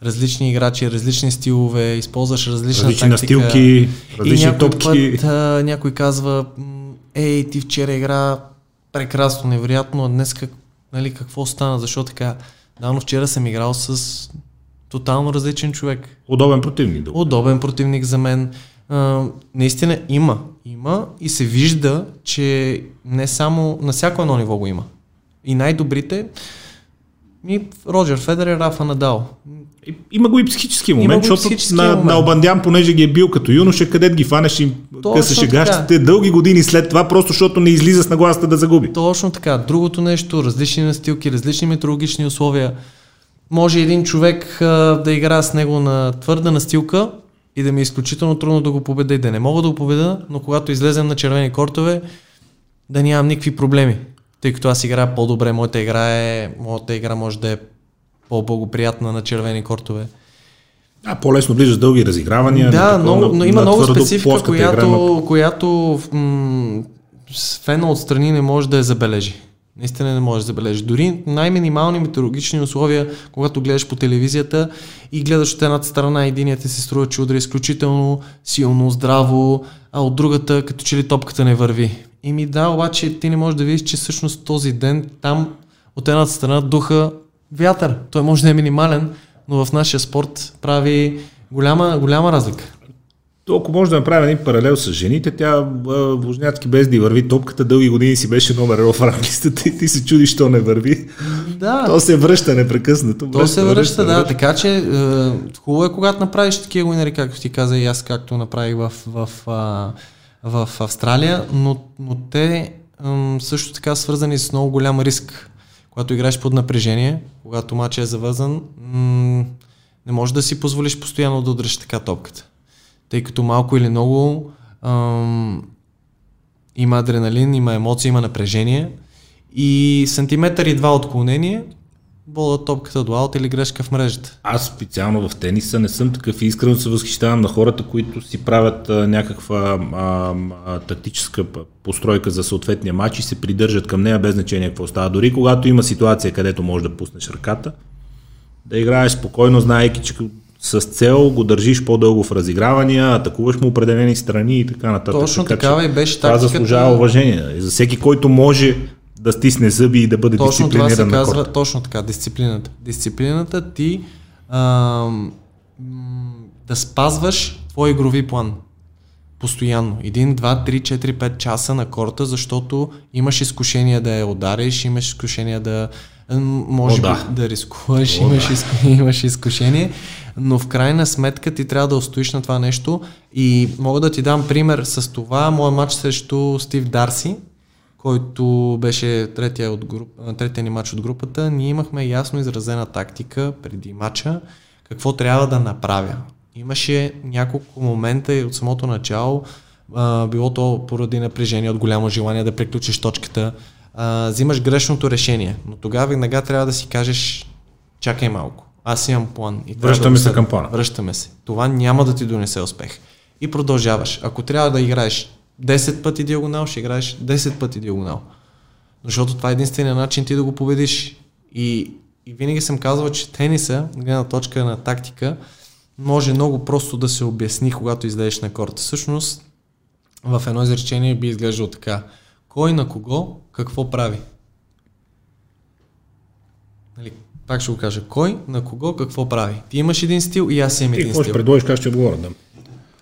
B: Различни играчи, различни стилове, използваш различна
A: Различни
B: тактика.
A: настилки, различни
B: и някой
A: топки.
B: Път, а, някой казва, ей, ти вчера игра прекрасно, невероятно, а днес как, нали, какво стана, защо така? Да, но вчера съм играл с тотално различен човек.
A: Удобен противник. Да.
B: Удобен противник за мен. А, наистина има. Има и се вижда, че не само на всяко едно ниво го има. И най-добрите и Роджер Федерер, Рафа Надал.
A: Има го и психически момент,
B: и
A: защото
B: психически
A: на,
B: момент.
A: на Обандян, понеже ги е бил като юноша, където ги фанеш и късаше гащите дълги години след това, просто защото не излиза с нагласата да загуби.
B: Точно така. Другото нещо, различни настилки, различни метеорологични условия. Може един човек а, да игра с него на твърда настилка и да ми е изключително трудно да го победа и да не мога да го победа, но когато излезем на червени кортове, да нямам никакви проблеми. Тъй като аз играя по-добре, моята игра, е, моята игра може да е по-благоприятна на червени кортове.
A: А, по-лесно влизаш в дълги разигравания.
B: Да, много,
A: на-
B: но има много специфика,
A: плоската игра
B: която, която м- с фена отстрани не може да я забележи. Наистина не може да забележи. Дори най-минимални метеорологични условия, когато гледаш по телевизията и гледаш от едната страна, единият ти се струва, че удари изключително силно, здраво, а от другата, като че ли топката не върви. И ми да, обаче ти не можеш да видиш, че всъщност този ден там от едната страна духа вятър. Той може да е минимален, но в нашия спорт прави голяма, голяма разлика.
A: То, ако може да направим един паралел с жените, тя Вожняцки без да върви топката, дълги години си беше номер едно в ранглистата и ти се чудиш, що не върви.
B: Да,
A: То се връща непрекъснато.
B: то се връща, да. Така че е, хубаво е, когато направиш такива уинери, както ти каза и аз, както направих в, в, а, в Австралия, но, но те м, също така свързани с много голям риск. Когато играеш под напрежение, когато матчът е завързан, м, не можеш да си позволиш постоянно да удръш така топката. Тъй като малко или много ам, има адреналин, има емоции, има напрежение и сантиметър и два отклонение бола топката до аут или грешка в мрежата.
A: Аз специално в тениса не съм такъв и искрено се възхищавам на хората, които си правят а, някаква а, а, тактическа постройка за съответния матч и се придържат към нея без значение какво става. Дори когато има ситуация, където можеш да пуснеш ръката, да играеш спокойно, знаейки, че с цел го държиш по-дълго в разигравания, атакуваш му определени страни и така нататък.
B: Точно
A: така,
B: такава и беше
A: Това
B: тактиката.
A: заслужава уважение. И за всеки, който може да стисне зъби и да бъде
B: Точно това се
A: дисциплиниран на
B: казва,
A: корта.
B: точно така, дисциплината. Дисциплината ти м, да спазваш твой игрови план. Постоянно. Един, два, три, четири, пет часа на корта, защото имаш изкушение да я удариш, имаш изкушение да може
A: О,
B: би
A: да.
B: да рискуваш,
A: О,
B: имаш,
A: да.
B: изку, имаш изкушение, но в крайна сметка ти трябва да устоиш на това нещо и мога да ти дам пример с това. Моят матч срещу Стив Дарси, който беше третия, от груп, третия ни матч от групата, ние имахме ясно изразена тактика преди матча, какво трябва да направя. Имаше няколко момента и от самото начало, а, било то поради напрежение, от голямо желание да приключиш точката, а, взимаш грешното решение, но тогава веднага трябва да си кажеш, чакай малко, аз имам план. И
A: Връщаме
B: да
A: се към плана.
B: Връщаме се. Това няма да ти донесе успех. И продължаваш. Ако трябва да играеш 10 пъти диагонал, ще играеш 10 пъти диагонал. Защото това е единствения начин ти да го победиш. И, и винаги съм казвал, че тениса, гледна точка на тактика, може много просто да се обясни, когато излезеш на корта. Всъщност, в едно изречение би изглеждало така. Кой на кого какво прави? Нали, пак ще го кажа. Кой на кого какво прави? Ти имаш един стил и аз имам
A: Ти
B: един
A: какво ще
B: стил.
A: предложиш, как ще отговоря? Да.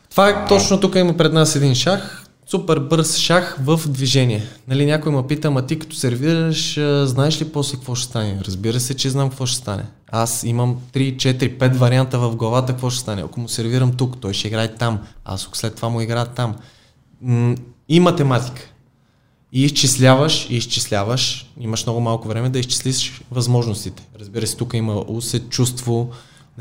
B: Това е точно тук има пред нас един шах, супер бърз шах в движение. Нали, някой ме пита, ма ти като сервираш, знаеш ли после какво ще стане? Разбира се, че знам какво ще стане. Аз имам 3, 4, 5 варианта в главата какво ще стане. Ако му сервирам тук, той ще играе там. Аз след това му играя там. И математика. И изчисляваш, и изчисляваш. Имаш много малко време да изчислиш възможностите. Разбира се, тук има усет, чувство.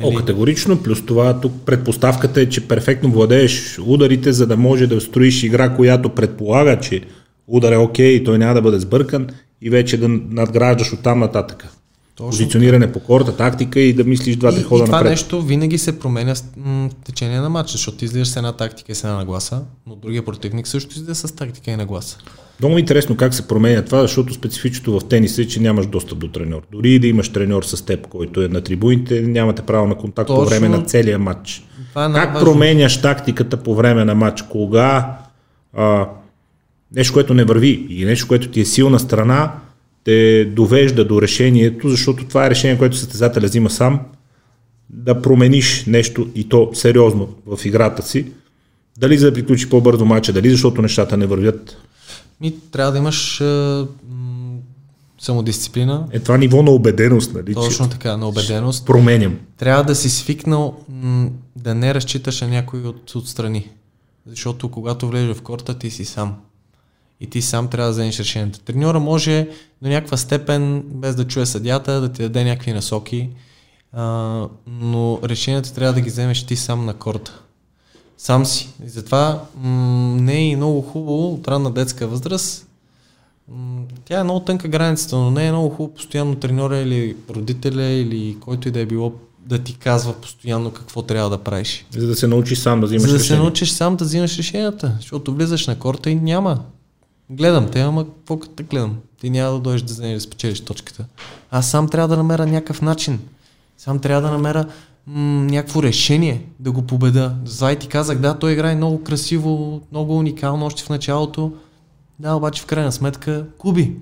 A: О, категорично, плюс това тук предпоставката е, че перфектно владееш ударите, за да може да строиш игра, която предполага, че удар е окей и той няма да бъде сбъркан и вече да надграждаш от там нататък.
B: Точно
A: Позициониране по корта, тактика и да мислиш два-три хода
B: и това
A: напред.
B: нещо винаги се променя с м, течение на матча, защото ти излизаш с една тактика и с една нагласа, но другия противник също излиза с тактика и нагласа.
A: Много интересно как се променя това, защото специфичното в тенис е, че нямаш достъп до треньор. Дори и да имаш треньор с теб, който е на трибуните, нямате право на контакт Точно. по време на целия матч. Това е как променяш тактиката по време на матч? Кога а, нещо, което не върви и нещо, което ти е силна страна, те довежда до решението, защото това е решение, което състезателя взима сам, да промениш нещо и то сериозно в играта си. Дали за да приключи по-бързо матча, дали защото нещата не вървят.
B: И трябва да имаш е, самодисциплина.
A: Е това ниво на убеденост, нали?
B: Точно така, на убеденост.
A: Променям.
B: Трябва да си свикнал м- да не разчиташ на някой от, отстрани. Защото когато влезеш в корта, ти си сам. И ти сам трябва да вземеш решението. Треньора може до някаква степен, без да чуе съдята, да ти даде някакви насоки, а, но решението трябва да ги вземеш ти сам на корта. Сам си. И затова м- не е и много хубаво от ранна детска възраст. М- тя е много тънка границата, но не е много хубаво постоянно треньора или родителя или който и да е било да ти казва постоянно какво трябва да правиш.
A: За да се научиш сам да взимаш
B: За да
A: решение.
B: се научиш сам да взимаш решенията, защото влизаш на корта и няма. Гледам те, ама какво като те гледам? Ти няма да дойдеш да вземеш да спечелиш точката. Аз сам трябва да намеря някакъв начин. Сам трябва да намеря м- някакво решение да го победа. Зай ти казах, да, той играе много красиво, много уникално още в началото. Да, обаче в крайна сметка губи.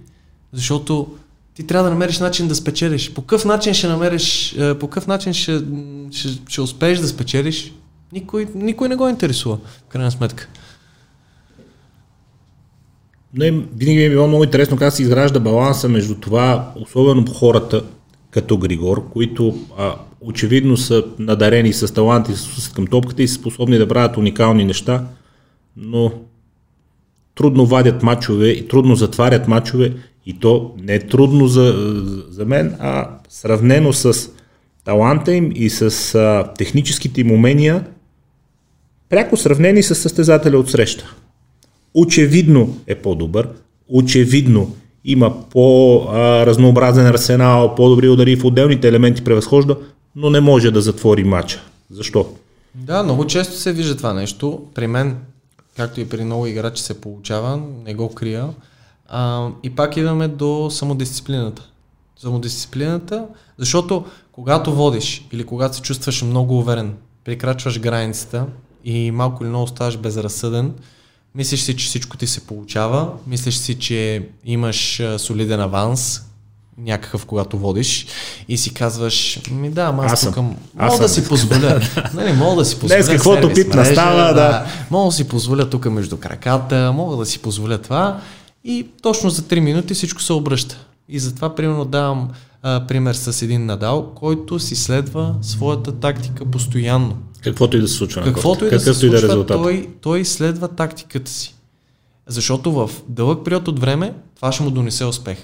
B: Защото ти трябва да намериш начин да спечелиш. По какъв начин ще намериш, е, по какъв начин ще, ще, ще успееш да спечелиш, никой, никой не го интересува, в крайна сметка.
A: Не, винаги ми е било много интересно как се изгражда баланса между това, особено хората като Григор, които а, очевидно са надарени с таланти с към топката и са способни да правят уникални неща, но трудно вадят мачове и трудно затварят мачове и то не е трудно за, за мен, а сравнено с таланта им и с а, техническите им умения, пряко сравнени с състезателя от среща. Очевидно е по-добър, очевидно има по-разнообразен арсенал, по-добри удари в отделните елементи превъзхожда, но не може да затвори матча. Защо?
B: Да, много често се вижда това нещо. При мен, както и при много играчи се получава, не го крия. А, и пак идваме до самодисциплината. Самодисциплината, защото когато водиш или когато се чувстваш много уверен, прекрачваш границата и малко или много ставаш безразсъден, мислиш си, че всичко ти се получава, мислиш си, че имаш солиден аванс, някакъв, когато водиш и си казваш, ми да, ама аз, аз тук мога да си позволя. нали, мога да си позволя.
A: Днес каквото пит настава, да. да.
B: Мога да си позволя тук между краката, мога да си позволя това и точно за 3 минути всичко се обръща. И затова, примерно, давам а, пример с един Надал, който си следва своята тактика постоянно.
A: Каквото и да се случва.
B: Каквото и да се случва, да той, той следва тактиката си. Защото в дълъг период от време това ще му донесе успех.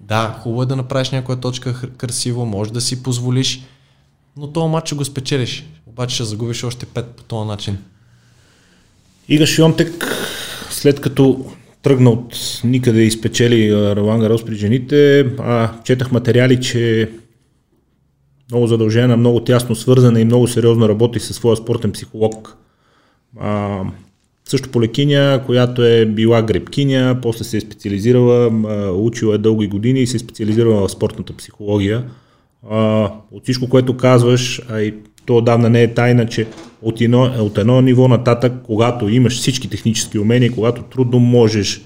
B: Да, хубаво е да направиш някоя точка красиво, може да си позволиш, но този матч ще го спечелиш. Обаче ще загубиш още пет по този начин.
A: Ига Шионтек, след като тръгна от никъде и спечели Ролан Гарос при жените, а, четах материали, че много задължена, много тясно свързана и много сериозно работи със своя спортен психолог. А, също по лекиня, която е била гребкиня, после се е специализирала, учила е дълги години и се е специализирала в спортната психология. А, от всичко, което казваш, а и то отдавна не е тайна, че от едно, от едно ниво нататък, когато имаш всички технически умения, когато трудно можеш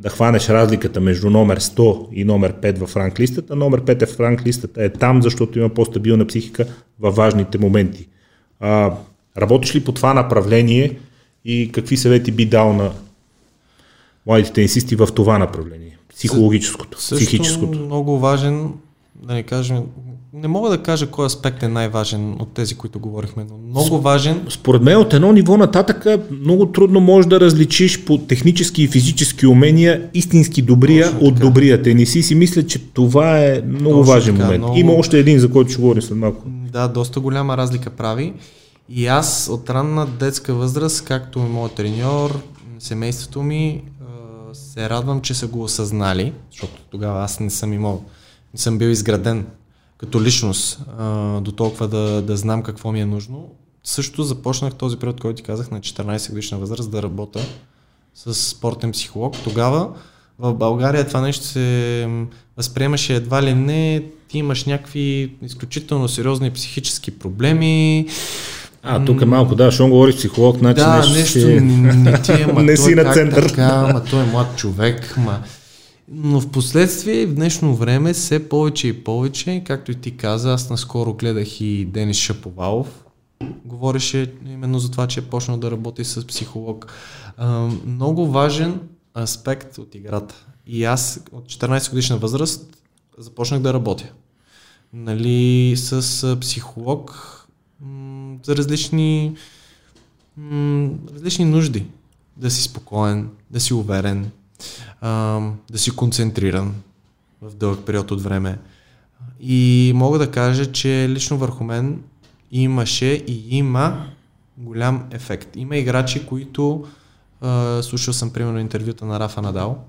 A: да хванеш разликата между номер 100 и номер 5 в ранглистата, номер 5 е в ранглистата е там, защото има по-стабилна психика във важните моменти. А, работиш ли по това направление и какви съвети би дал на младите тенисисти в това направление? Психологическото,
B: Също
A: психическото.
B: много важен, да не кажем, не мога да кажа кой аспект е най-важен от тези, които говорихме, но много важен.
A: Според мен от едно ниво нататък много трудно можеш да различиш по технически и физически умения истински добрия Точно от така. добрия тениси. Си мисля, че това е много Точно важен така, момент. Много... Има още един, за който ще говорим след малко.
B: Да, доста голяма разлика прави. И аз от ранна детска възраст, както и моят треньор, семейството ми, се радвам, че са го осъзнали, защото тогава аз не съм имал, не съм бил изграден като личност до толкова да, да знам какво ми е нужно. Също започнах този период, който ти казах, на 14 годишна възраст да работя с спортен психолог. Тогава в България това нещо се възприемаше едва ли не, ти имаш някакви изключително сериозни психически проблеми.
A: А, тук е малко, да, щом говориш психолог, значи
B: да,
A: нещо,
B: нещо
A: си...
B: не, не ти е, ма
A: не си на център.
B: Така, ма той е млад човек, ма... Но в последствие, в днешно време, все повече и повече, както и ти каза, аз наскоро гледах и Денис Шаповалов, говореше именно за това, че е почнал да работи с психолог. Много важен аспект от играта. И аз от 14 годишна възраст започнах да работя. Нали, с психолог за различни, различни нужди. Да си спокоен, да си уверен, а, да си концентриран в дълъг период от време. И мога да кажа, че лично върху мен имаше и има голям ефект. Има играчи, които а, слушал съм примерно интервюта на Рафа Надал,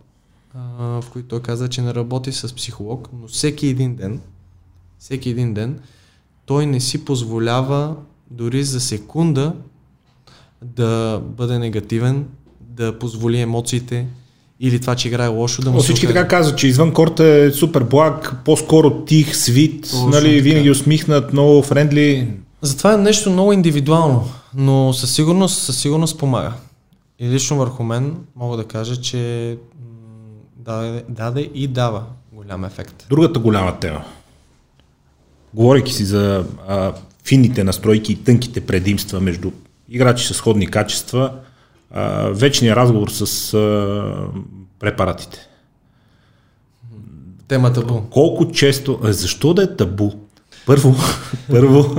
B: а, в които той каза, че не работи с психолог, но всеки един ден, всеки един ден, той не си позволява дори за секунда да бъде негативен, да позволи емоциите или това, че играе лошо, да му
A: Но всички така казват, че извън корта е супер благ, по-скоро тих, свит,
B: Точно
A: нали,
B: така.
A: винаги усмихнат, много френдли.
B: Затова е нещо много индивидуално, но със сигурност, със сигурност помага. И лично върху мен мога да кажа, че даде, даде и дава голям ефект.
A: Другата голяма тема. Говорейки си за а, финните настройки и тънките предимства между играчи с сходни качества, а, вечният разговор с а, препаратите.
B: Темата бу.
A: Колко често... а, Защо да е табу? Първо, първо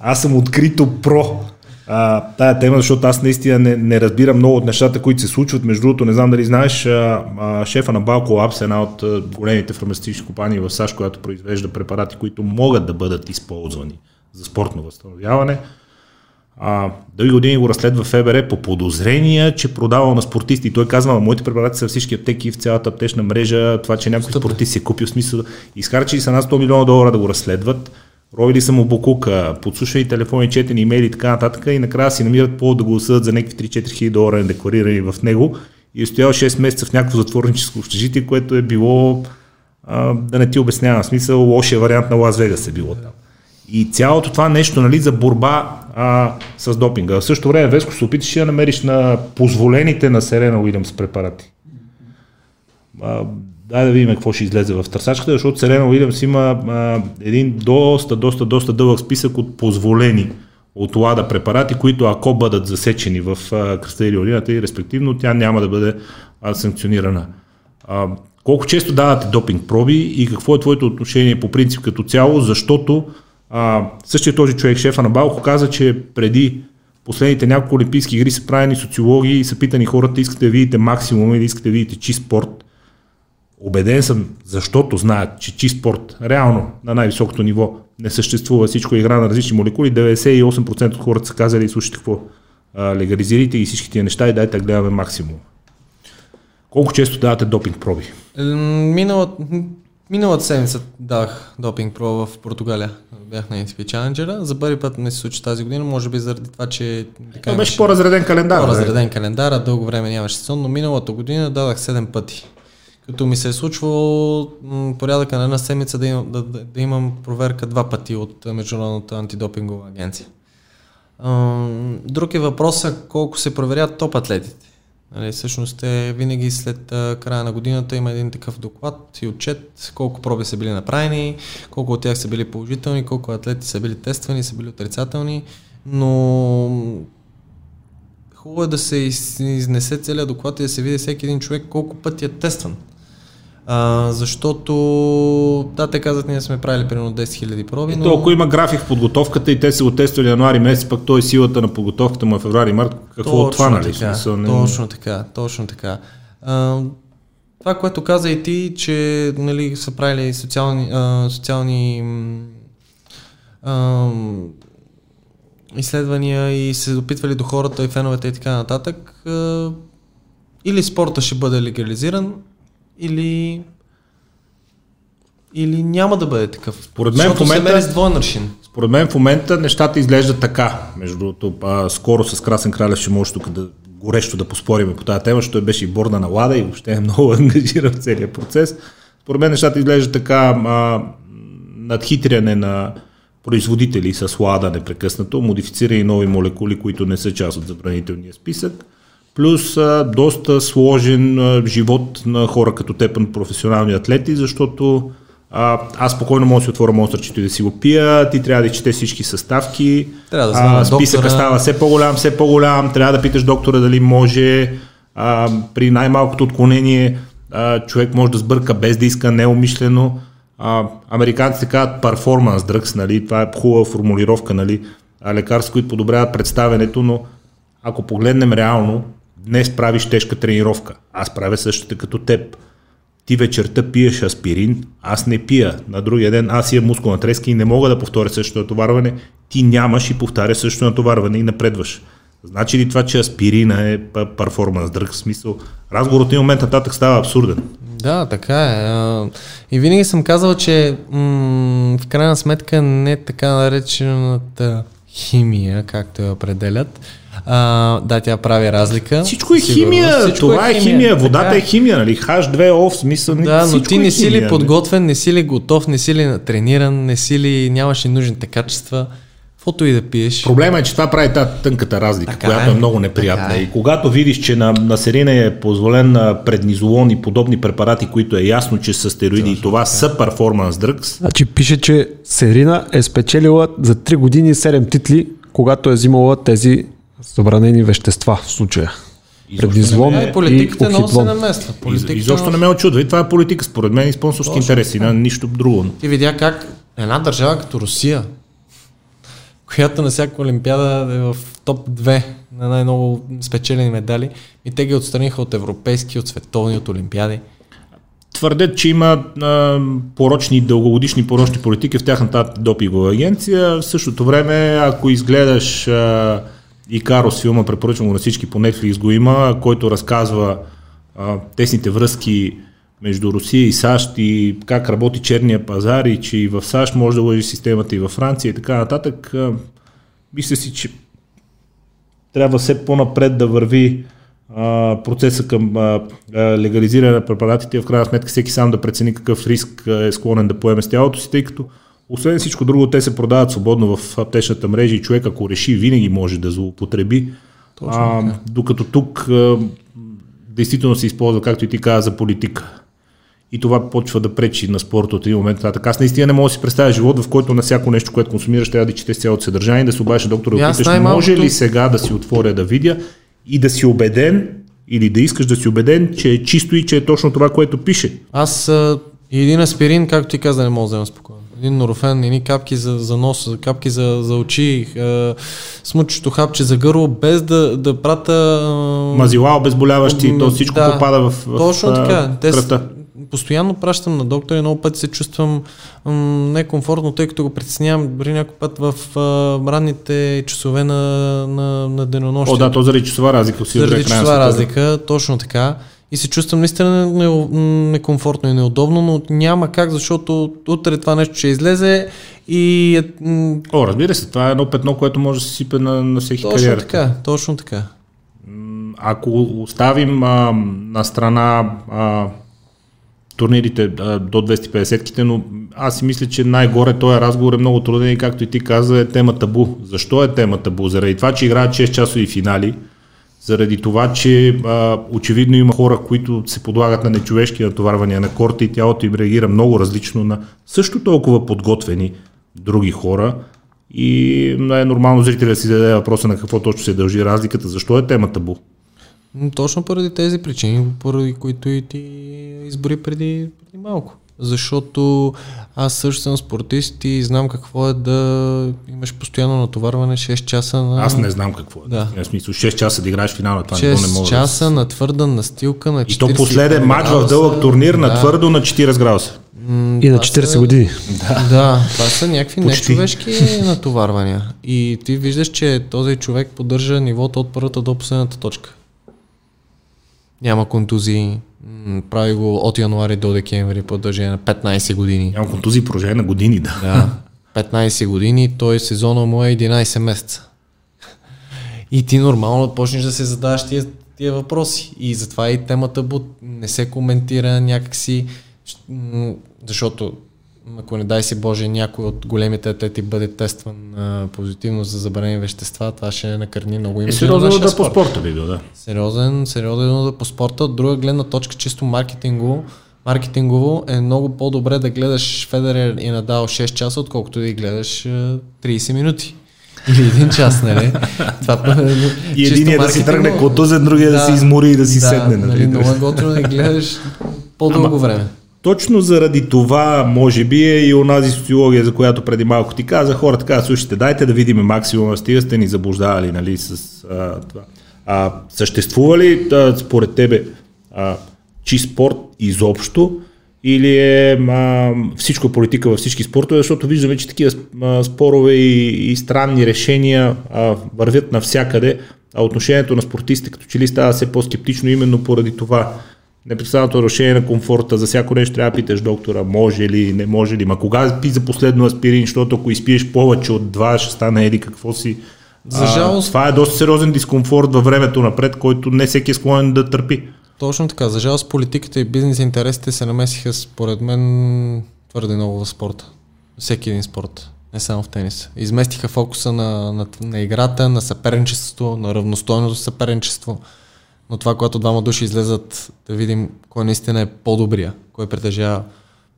A: аз съм открито про а, тая тема, защото аз наистина не, не разбирам много от нещата, които се случват. Между другото, не знам дали знаеш, а, а, шефа на Balco Labs, една от а, големите фармацевтични компании в САЩ, която произвежда препарати, които могат да бъдат използвани за спортно възстановяване. А, дълги години го разследва ФБР по подозрения, че продавал на спортисти. И той казва, моите препарати са всички аптеки в цялата аптечна мрежа, това, че някой
B: Стъпне.
A: спортист е купил смисъл. Изхарчили са над 100 милиона долара да го разследват. Ровили са му букука, подслушали телефони, четени имейли и така нататък и накрая си намират повод да го осъдят за някакви 3-4 хиляди долара недекларирани в него и е стоял 6 месеца в някакво затворническо общежитие, което е било а, да не ти обяснявам, смисъл лошия вариант на Лас Вегас е било там. И цялото това нещо нали, за борба а, с допинга. В същото време, Веско, се опиташ да намериш на позволените на Серена Уилямс препарати. А, дай да видим какво ще излезе в търсачката, защото Серена Уилямс има а, един доста, доста, доста дълъг списък от позволени от ЛАДА препарати, които ако бъдат засечени в кръста или урината и респективно, тя няма да бъде а, санкционирана. А, колко често давате допинг проби и какво е твоето отношение по принцип като цяло, защото а, същия този човек, шефа на Балко, каза, че преди последните няколко олимпийски игри са правени социологии и са питани хората, искате да видите максимум или искате да видите чист спорт. Обеден съм, защото знаят, че чист спорт реално на най-високото ниво не съществува. Всичко е игра на различни молекули. 98% от хората са казали, слушайте какво, легализирайте ги всички тия неща и дайте да гледаме максимум. Колко често давате допинг проби?
B: Миналата, миналата седмица дах допинг проба в Португалия. Бях на NTP Challenger. За първи път не се случи тази година, може би заради това, че така
A: Това беше по-разреден календар. бе.
B: по-разреден календар, а дълго време нямаше сезон, но миналата година дадах 7 пъти. Като ми се е случвало м, порядъка на една седмица да, имам, да, да, да имам проверка два пъти от Международната антидопингова агенция. Друг е въпросът колко се проверят топ атлетите. Нали, всъщност те винаги след а, края на годината има един такъв доклад и отчет колко проби са били направени, колко от тях са били положителни, колко атлети са били тествани, са били отрицателни, но хубаво е да се из- изнесе целият доклад и да се види всеки един човек колко пъти е тестван. А, защото, да, те казват, ние сме правили примерно 10 000 проби, но...
A: То, ако има график в подготовката и те са го тествали януари месец, пък той силата на подготовката му е феврари март, какво от това, нали?
B: така,
A: Смисъл, не-
B: точно така, точно така. А, това, което каза и ти, че нали, са правили социални, а, социални а, изследвания и се допитвали до хората и феновете и така нататък, а, или спорта ще бъде легализиран, или или няма да бъде такъв.
A: Според мен в момента-
B: с двоен аршин.
A: Според мен в момента нещата изглеждат така. Между другото, а, скоро с Красен Кралев ще може тук да горещо да поспорим по тази тема, защото той беше и борда на Лада и въобще е много ангажиран в целият процес. Според мен нещата изглеждат така а, надхитряне на производители с Лада непрекъснато, модифицирани нови молекули, които не са част от забранителния списък, плюс а, доста сложен а, живот на хора като теб, професионални атлети, защото а, аз спокойно мога да си отворя монстрчето и да си го пия, ти трябва да чете всички съставки,
B: Трябва да
A: а,
B: звъна
A: списъка
B: доктора.
A: става все по-голям, все по-голям, трябва да питаш доктора дали може, а, при най-малкото отклонение а, човек може да сбърка без да иска неумишлено. А, американците казват перформанс drugs, нали? това е хубава формулировка, нали? а, лекарства, които подобряват представенето, но ако погледнем реално, днес правиш тежка тренировка. Аз правя същата като теб. Ти вечерта пиеш аспирин, аз не пия. На другия ден аз имам мускулна треска и не мога да повторя същото натоварване. Ти нямаш и повтаря същото натоварване и напредваш. Значи ли това, че аспирина е перформанс, друг смисъл? Разговорът един момент нататък става абсурден.
B: Да, така е. И винаги съм казал, че м- в крайна сметка не така наречената химия, както я определят. А, да, тя прави разлика.
A: Всичко е
B: Сигурно.
A: химия,
B: Всичко
A: това е химия, водата
B: така
A: е химия, нали? H2O в смисъл.
B: Да, но ти
A: е
B: не си
A: химия,
B: ли
A: нали?
B: подготвен, не си ли готов, не си ли трениран, не си ли, нямаш ли нужните качества, каквото и да пиеш.
A: Проблема е, че това прави тази тънката разлика,
B: Така
A: която е.
B: е.
A: много неприятна.
B: Така е.
A: И когато видиш, че на, на серина е позволен а, преднизолон и подобни препарати, които е ясно, че са стероиди и това са перформанс дръгс,
C: Значи пише, че Серина е спечелила за 3 години 7 титли, когато е взимала тези забранени вещества в случая. Предизлон
B: Е, политиката
C: и
B: много се
C: охидлон.
B: намества.
A: Из,
B: Политиката
A: изобщо не ме очудва. И това е политика, според мен, и спонсорски интереси, на нищо друго.
B: Ти видя как една държава като Русия, която на всяка олимпиада е в топ 2 на най-много спечелени медали, и те ги отстраниха от европейски, от световни, от олимпиади.
A: Твърдят, че има а, порочни, дългогодишни порочни политики в тяхната допингова агенция. В същото време, ако изгледаш а, и Карос филма, препоръчвам го на всички по Netflix го има, който разказва а, тесните връзки между Русия и САЩ и как работи черния пазар и че и в САЩ може да лъжи системата и във Франция и така нататък. А, мисля си, че трябва все по-напред да върви а, процеса към а, а, легализиране на препаратите в крайна сметка всеки сам да прецени какъв риск е склонен да поеме с тялото си, тъй като освен всичко друго, те се продават свободно в аптечната мрежа и човек, ако реши, винаги може да злоупотреби. А, докато тук а, действително се използва, както и ти каза, за политика. И това почва да пречи на спорта от един момент нататък. Аз наистина не мога да си представя живот, в който на всяко нещо, което консумираш, трябва да четеш цялото съдържание, да се обадиш на доктора
B: аз
A: питаш, може ли сега да си отворя да видя и да си убеден или да искаш да си убеден, че е чисто и че е точно това, което пише.
B: Аз а, един аспирин, както ти каза, не мога да взема спокойно. Един норофен, едни капки за, за нос, капки за, за очи, а, смучето хапче за гърло, без да, да прата... а,
A: Мазила, обезболяващи,
B: м,
A: то всичко
B: да,
A: попада в, в
B: Точно
A: а,
B: така. Те постоянно пращам на доктора и много пъти се чувствам м, некомфортно, тъй като го притеснявам дори някой път в а, ранните часове на, на, на денонощие.
A: О, да, то заради часова разлика. Си
B: Заради часова разлика, точно така. И се чувствам наистина не- не- некомфортно и неудобно, но няма как, защото утре това нещо ще излезе и е,
A: О, разбира се, това е едно петно, което може да се сипе на, на всеки
B: точно
A: кариера.
B: така, точно така.
A: Ако оставим а, на страна а, турнирите а, до 250-ките, но аз си мисля, че най-горе този разговор е много труден и както и ти каза, е тема табу. Защо е тема табу? Заради това, че играят 6 часови финали, заради това, че а, очевидно има хора, които се подлагат на нечовешки натоварвания на корта и тялото им реагира много различно на също толкова подготвени други хора. И е нормално зрителя си зададе въпроса на какво точно се дължи разликата, защо е тема табу.
B: Точно поради тези причини, поради които и ти избори преди, преди малко. Защото аз също съм спортист и знам какво е да имаш постоянно натоварване 6 часа на...
A: Аз не знам какво е.
B: Да.
A: В смисъл 6 часа да играеш финала, това не, не
B: 6
A: мога
B: часа на твърда настилка на 40
A: И то последен матч в дълъг турнир на
B: Да.
A: твърдо на 40 градуса.
C: И на
B: това
C: 40
B: са-
C: години.
B: Да, това са някакви
A: Почти.
B: нечовешки натоварвания. И ти виждаш, че този човек поддържа нивото от първата до последната точка. Няма контузии, прави го от януари до декември по продължение на 15 години.
A: Нямам контузии продължение на години, да.
B: Да, 15 години, той сезона му е 11 месеца. И ти нормално почнеш да се задаваш тия, тия въпроси. И затова и темата буд не се коментира някакси, защото ако не дай си Боже някой от големите атлети бъде тестван а, позитивно за забранени вещества, това ще накърни много
A: Е,
B: името на
A: сериозно
B: нашия
A: да по
B: спорт.
A: спорта би бил, да.
B: Сериозен, сериозен да по спорта. От друга гледна точка, чисто маркетингово, маркетингово е много по-добре да гледаш Федерер и Надал 6 часа, отколкото да ги гледаш а, 30 минути. Или един час, нали? Това,
A: И
B: чисто
A: единия да си тръгне котузен, другия да, се измори и да си седне. Нали?
B: Нали, много е готино да гледаш по-дълго време.
A: Точно заради това, може би, е и онази социология, за която преди малко ти каза, хората казват, слушайте, дайте да видим максимума, стига сте ни заблуждавали, нали, с а, това. А, съществува ли, а, според тебе, а, чи спорт изобщо, или е а, всичко политика във всички спортове, защото виждаме, че такива спорове и, и странни решения а, вървят навсякъде, а отношението на спортистите като че ли става все по-скептично именно поради това непрестанното нарушение на комфорта, за всяко нещо трябва да питаш доктора, може ли, не може ли, ма кога пи за последно аспирин, защото ако изпиеш повече от два, ще стане еди какво си.
B: За жалост-
A: А, това е доста сериозен дискомфорт във времето напред, който не всеки е склонен да търпи.
B: Точно така. За жалост политиката и бизнес интересите се намесиха според мен твърде много в спорта. Всеки един спорт. Не само в тенис. Изместиха фокуса на, на, на играта, на съперничество, на равностойното съперничество. Но това, когато двама души излезат да видим кой наистина е по-добрия, кой притежава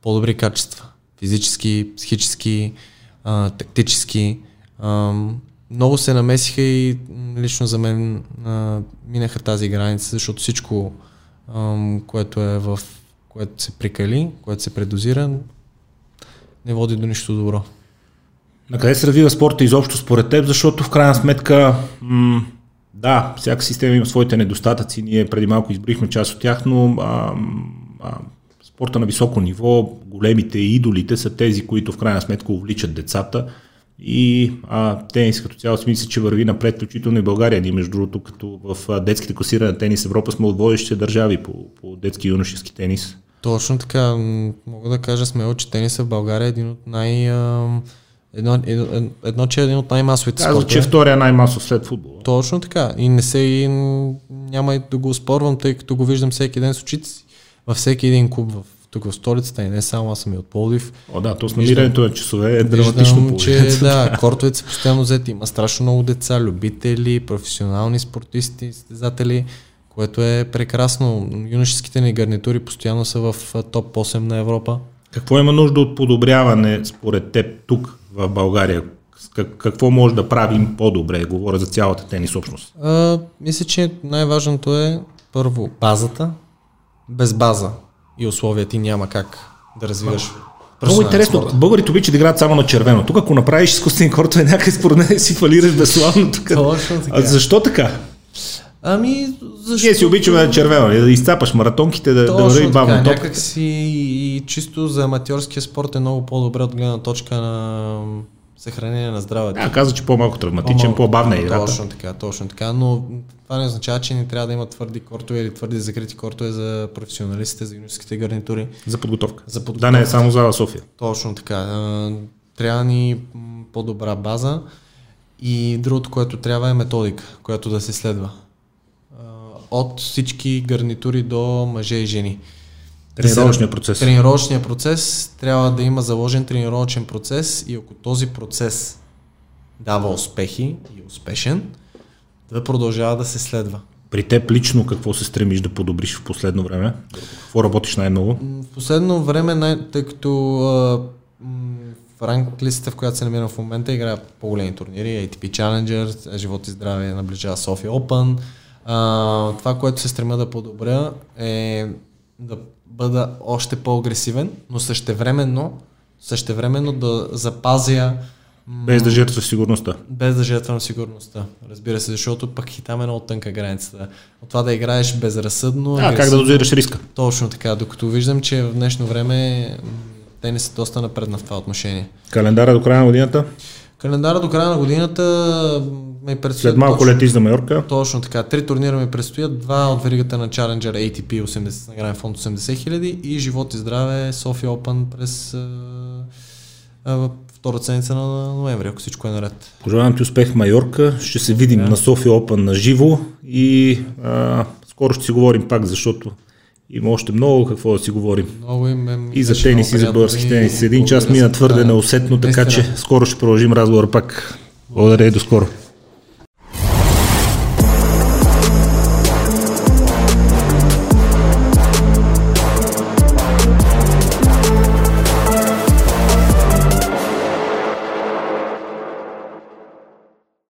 B: по-добри качества. Физически, психически, а, тактически. Ам, много се намесиха и лично за мен а, минаха тази граница, защото всичко, ам, което е в което се прикали, което се предозира, не води до нищо добро.
A: На къде се развива спорта изобщо според теб, защото в крайна сметка, м- да, всяка система има своите недостатъци, ние преди малко избрихме част от тях, но а, а, спорта на високо ниво, големите идолите са тези, които в крайна сметка увличат децата и а, тенис като цяло си че върви напред, включително и България. Ние между другото, като в детските класиране на тенис Европа сме от водещите държави по, по детски и юношески тенис.
B: Точно така. Мога да кажа смело, че тениса в България е един от най... Едно, едно, едно, че е един от най-масовите
A: Казва,
B: спортове.
A: че е втория най-масов след футбола.
B: Точно така. И не се и няма и да го спорвам, тъй като го виждам всеки ден с очите си. Във всеки един клуб в, тук в столицата и не само аз съм и от Полдив.
A: О, да, то с намирането на часове е драматично
B: Виждам, че да, кортовете са постоянно взети. Има страшно много деца, любители, професионални спортисти, състезатели, което е прекрасно. Юношеските ни гарнитури постоянно са в топ 8 на Европа.
A: Какво има нужда от подобряване според теб тук в България? Какво може да правим по-добре? Говоря за цялата тенис общност.
B: А, мисля, че най-важното е първо базата. Без база и условия ти няма как да развиваш.
A: Много интересно.
B: спорт.
A: Българите обичат да играят само на червено. Тук ако направиш изкуствени кортове, някъде според мен си фалираш безславно. Тук.
B: Точно така.
A: А защо така?
B: Ами, защо?
A: Ние си обичаме на червено, да изцапаш маратонките, да, да
B: Точно
A: върви
B: така,
A: бавно топката.
B: някак си и чисто за аматьорския спорт е много по-добре от гледна точка на съхранение на здравето.
A: Да, каза, че по-малко травматичен,
B: По-малко.
A: по-бавна е играта.
B: Точно така, точно така, но това не означава, че не трябва да има твърди кортове или твърди закрити кортове за професионалистите, за юношеските гарнитури.
A: За подготовка.
B: За
A: Да,
B: подготовка.
A: не е само зала София.
B: Точно така. А, Трябва ни по-добра база и другото, което трябва е методика, която да се следва. От всички гарнитури до мъже и жени.
A: Тренировъчният процес.
B: Тренировъчният процес трябва да има заложен тренировъчен процес и ако този процес дава успехи и е успешен, да продължава да се следва.
A: При теб лично какво се стремиш да подобриш в последно време? Какво работиш най-много?
B: В последно време, най- тъй като а, в ранг листата, в която се намирам в момента, играя по-големи турнири, ATP Challenger, Живот и здраве наближава София Open. А, това, което се стремя да подобря е да бъда още по-агресивен, но същевременно, същевременно да запазя
A: Без да жертваш сигурността.
B: без да жертвам сигурността. Разбира се, защото пък хитаме много тънка границата. От това да играеш безразсъдно.
A: А, как да дозираш риска?
B: точно така, докато виждам, че в днешно време м, тенис е доста напредна в това отношение.
A: Календара до края на годината?
B: Календара до края на годината ме предстоят
A: След малко
B: точно,
A: летиш за Майорка.
B: точно така. Три турнира ми предстоят, два от веригата на Challenger ATP 80 награден фонд 80 хиляди и живот и здраве София Open през а, а, втората седмица на ноември, ако всичко е наред.
A: Пожелавам ти успех в Майорка. Ще се видим yeah. на София Опен на живо и а, скоро ще си говорим пак, защото има още много какво да си говорим.
B: Много им
A: и за тенис, и за български тенис. Един час мина твърде неусетно, така че скоро ще продължим разговора пак. Благодаря и до скоро.